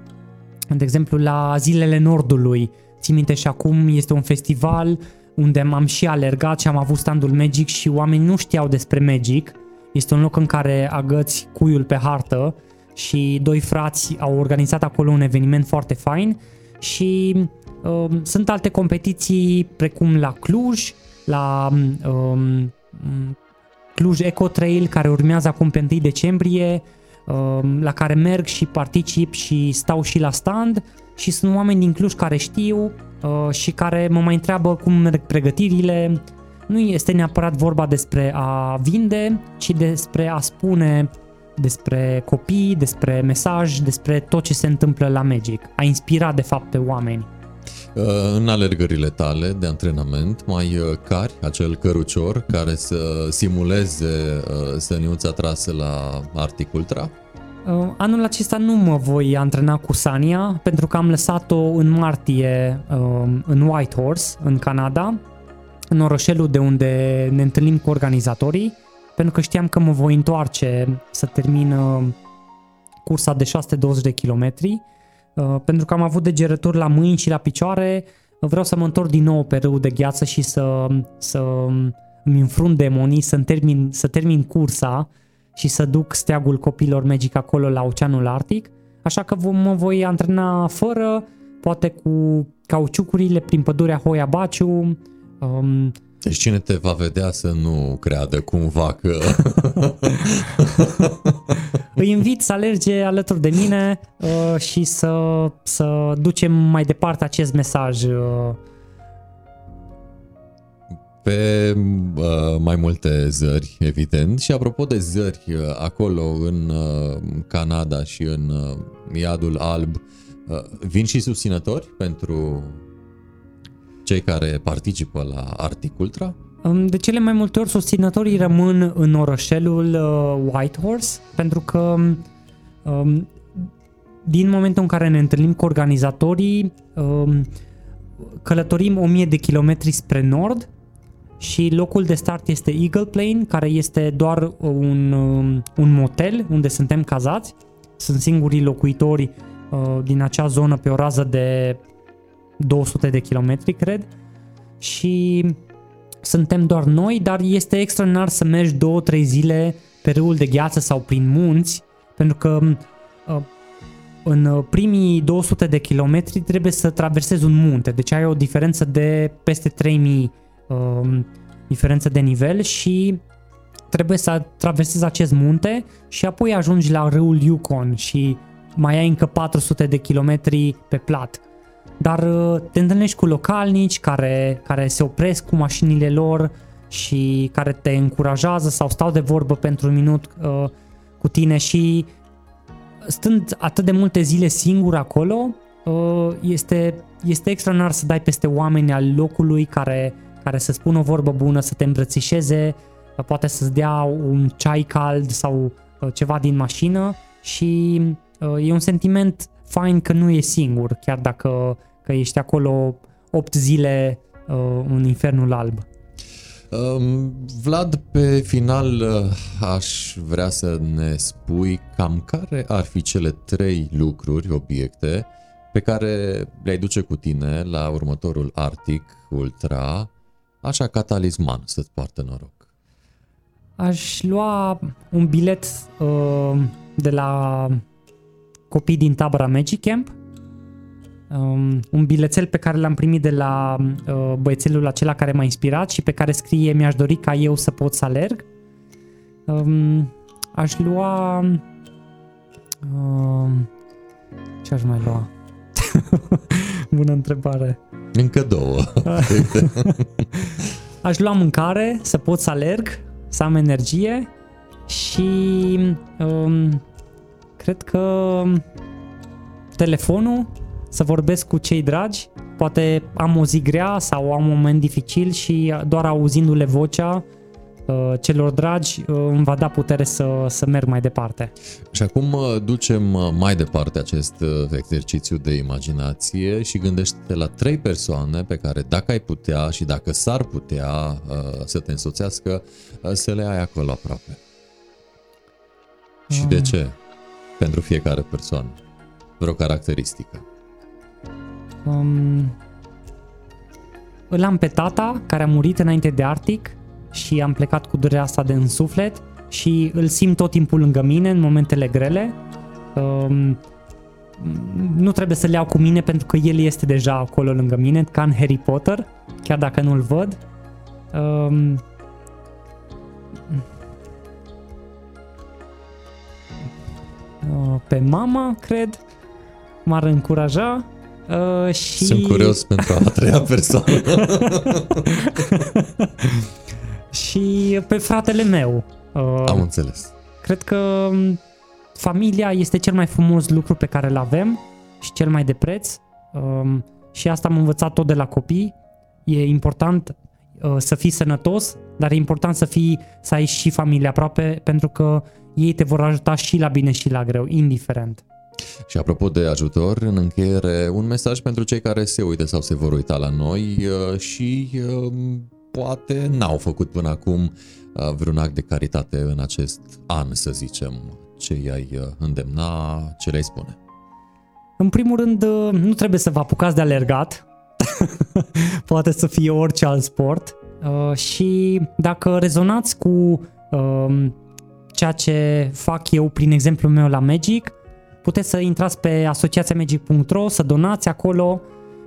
de exemplu, la Zilele Nordului, țin minte și acum este un festival unde m-am și alergat și am avut standul Magic și oamenii nu știau despre Magic. Este un loc în care agăți cuiul pe hartă și doi frați au organizat acolo un eveniment foarte fain și uh, sunt alte competiții precum la Cluj, la um, Cluj Eco Trail care urmează acum pe 1 decembrie, um, la care merg și particip și stau și la stand și sunt oameni din Cluj care știu uh, și care mă mai întreabă cum merg pregătirile. Nu este neapărat vorba despre a vinde, ci despre a spune despre copii, despre mesaj, despre tot ce se întâmplă la Magic. A inspira de fapt pe oameni. Uh, în alergările tale de antrenament mai uh, cari acel cărucior care să simuleze uh, săniuța trasă la Arctic Ultra? Uh, anul acesta nu mă voi antrena cu Sania pentru că am lăsat-o în martie uh, în Whitehorse, în Canada, în orășelul de unde ne întâlnim cu organizatorii, pentru că știam că mă voi întoarce să termin uh, cursa de 620 de kilometri, pentru că am avut degerături la mâini și la picioare, vreau să mă întorc din nou pe râu de gheață și să, să îmi înfrunt demonii, să termin, să termin cursa și să duc steagul copilor Magic acolo la Oceanul Arctic, așa că mă voi antrena fără, poate cu cauciucurile prin pădurea Hoia Baciu. Um, deci cine te va vedea să nu creadă cumva că... Îi invit să alerge alături de mine uh, și să, să ducem mai departe acest mesaj uh, pe uh, mai multe zări, evident. Și apropo de zări, uh, acolo în uh, Canada și în uh, Iadul Alb, uh, vin și susținători pentru cei care participă la Arctic Ultra? Um, de cele mai multe ori susținătorii rămân în orășelul uh, Whitehorse pentru că um, din momentul în care ne întâlnim cu organizatorii um, călătorim 1000 de kilometri spre nord și locul de start este Eagle Plain, care este doar un, um, un motel unde suntem cazați. Sunt singurii locuitori uh, din acea zonă pe o rază de 200 de kilometri, cred. Și suntem doar noi, dar este extraordinar să mergi 2-3 zile pe râul de gheață sau prin munți, pentru că uh, în primii 200 de kilometri trebuie să traversezi un munte, deci ai o diferență de peste 3000 uh, diferență de nivel și trebuie să traversezi acest munte și apoi ajungi la râul Yukon și mai ai încă 400 de kilometri pe plat. Dar uh, te întâlnești cu localnici care, care se opresc cu mașinile lor și care te încurajează sau stau de vorbă pentru un minut uh, cu tine și stând atât de multe zile singur acolo, uh, este, este extraordinar să dai peste oameni al locului care, care să spună o vorbă bună, să te îmbrățișeze, uh, poate să-ți dea un ceai cald sau uh, ceva din mașină și uh, e un sentiment fain că nu e singur, chiar dacă că ești acolo 8 zile uh, în infernul alb. Um, Vlad, pe final uh, aș vrea să ne spui cam care ar fi cele trei lucruri, obiecte, pe care le-ai duce cu tine la următorul Arctic Ultra, așa ca talisman să-ți poartă noroc. Aș lua un bilet uh, de la copii din tabăra Magic Camp, um, un bilețel pe care l-am primit de la uh, băiețelul acela care m-a inspirat și pe care scrie mi-aș dori ca eu să pot să alerg. Um, aș lua... Uh, ce aș mai lua? Bună întrebare. Încă două. aș lua mâncare, să pot să alerg, să am energie și um, cred că telefonul să vorbesc cu cei dragi, poate am o zi grea sau am un moment dificil și doar auzindu-le vocea uh, celor dragi uh, îmi va da putere să, să merg mai departe. Și acum uh, ducem mai departe acest exercițiu de imaginație și gândește la trei persoane pe care dacă ai putea și dacă s-ar putea să te însoțească, să le ai acolo aproape. Și de ah. ce? Pentru fiecare persoană. Vreo caracteristică. Um, îl am pe tata care a murit înainte de Arctic și am plecat cu durerea asta de în suflet și îl simt tot timpul lângă mine în momentele grele. Um, nu trebuie să le iau cu mine pentru că el este deja acolo lângă mine, ca în Harry Potter, chiar dacă nu-l văd. Um, pe mama, cred, m-ar încuraja Uh, și... Sunt curios pentru a treia persoană. și pe fratele meu. Uh, Am înțeles. Cred că um, familia este cel mai frumos lucru pe care îl avem și cel mai de preț. Uh, și asta am învățat tot de la copii. E important uh, să fii sănătos, dar e important să fii să ai și familia aproape pentru că ei te vor ajuta și la bine și la greu, indiferent. Și apropo de ajutor, în încheiere, un mesaj pentru cei care se uită sau se vor uita la noi uh, și uh, poate n-au făcut până acum uh, vreun act de caritate în acest an, să zicem. Ce i-ai îndemna, ce le-ai spune? În primul rând, nu trebuie să vă apucați de alergat, poate să fie orice alt sport și dacă rezonați cu ceea ce fac eu prin exemplul meu la Magic, puteți să intrați pe asociațiamagic.ro, să donați acolo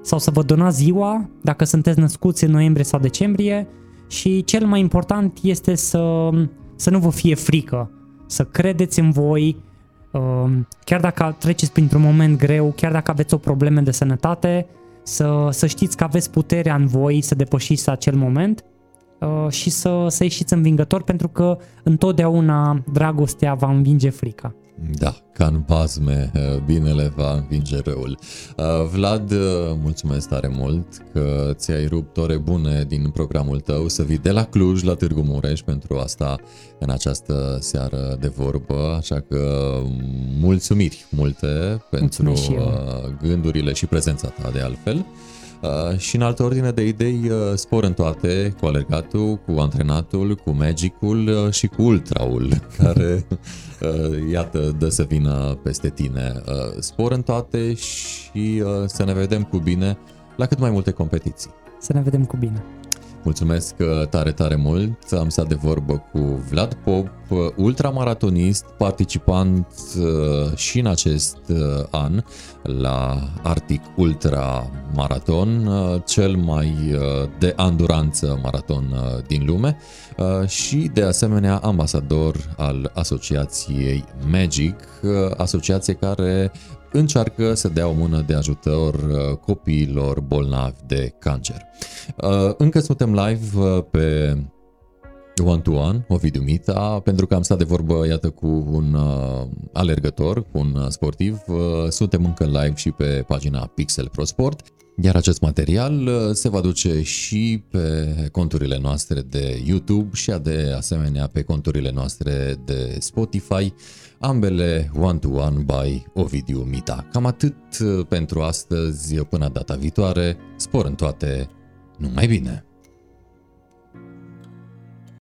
sau să vă donați ziua dacă sunteți născuți în noiembrie sau decembrie și cel mai important este să, să nu vă fie frică, să credeți în voi, um, chiar dacă treceți printr-un moment greu, chiar dacă aveți o problemă de sănătate, să, să știți că aveți puterea în voi să depășiți acel moment uh, și să, să ieșiți învingător pentru că întotdeauna dragostea va învinge frica. Da, ca în pasme, eh, binele va învinge răul. Eh, Vlad, eh, mulțumesc tare mult că ți-ai rupt ore bune din programul tău să vii de la Cluj la Târgu Mureș pentru asta în această seară de vorbă, așa că mulțumiri multe pentru gândurile și prezența ta de altfel. Uh, și în altă ordine de idei, uh, spor în toate, cu alergatul, cu antrenatul, cu magicul uh, și cu ultraul, care, uh, iată, dă să vină peste tine. Uh, spor în toate și uh, să ne vedem cu bine la cât mai multe competiții. Să ne vedem cu bine. Mulțumesc uh, tare, tare mult. Am stat de vorbă cu Vlad Pop, uh, ultramaratonist, participant uh, și în acest an la Arctic Ultra Marathon, cel mai de anduranță maraton din lume și de asemenea ambasador al asociației Magic, asociație care încearcă să dea o mână de ajutor uh, copiilor bolnavi de cancer. Uh, încă suntem live uh, pe One to One, Ovidiu Mita, pentru că am stat de vorbă, iată, cu un uh, alergător, cu un sportiv. Uh, suntem încă live și pe pagina Pixel Pro Sport, iar acest material uh, se va duce și pe conturile noastre de YouTube și de asemenea pe conturile noastre de Spotify ambele one-to-one by Ovidiu Mita. Cam atât uh, pentru astăzi, până data viitoare, spor în toate, numai bine!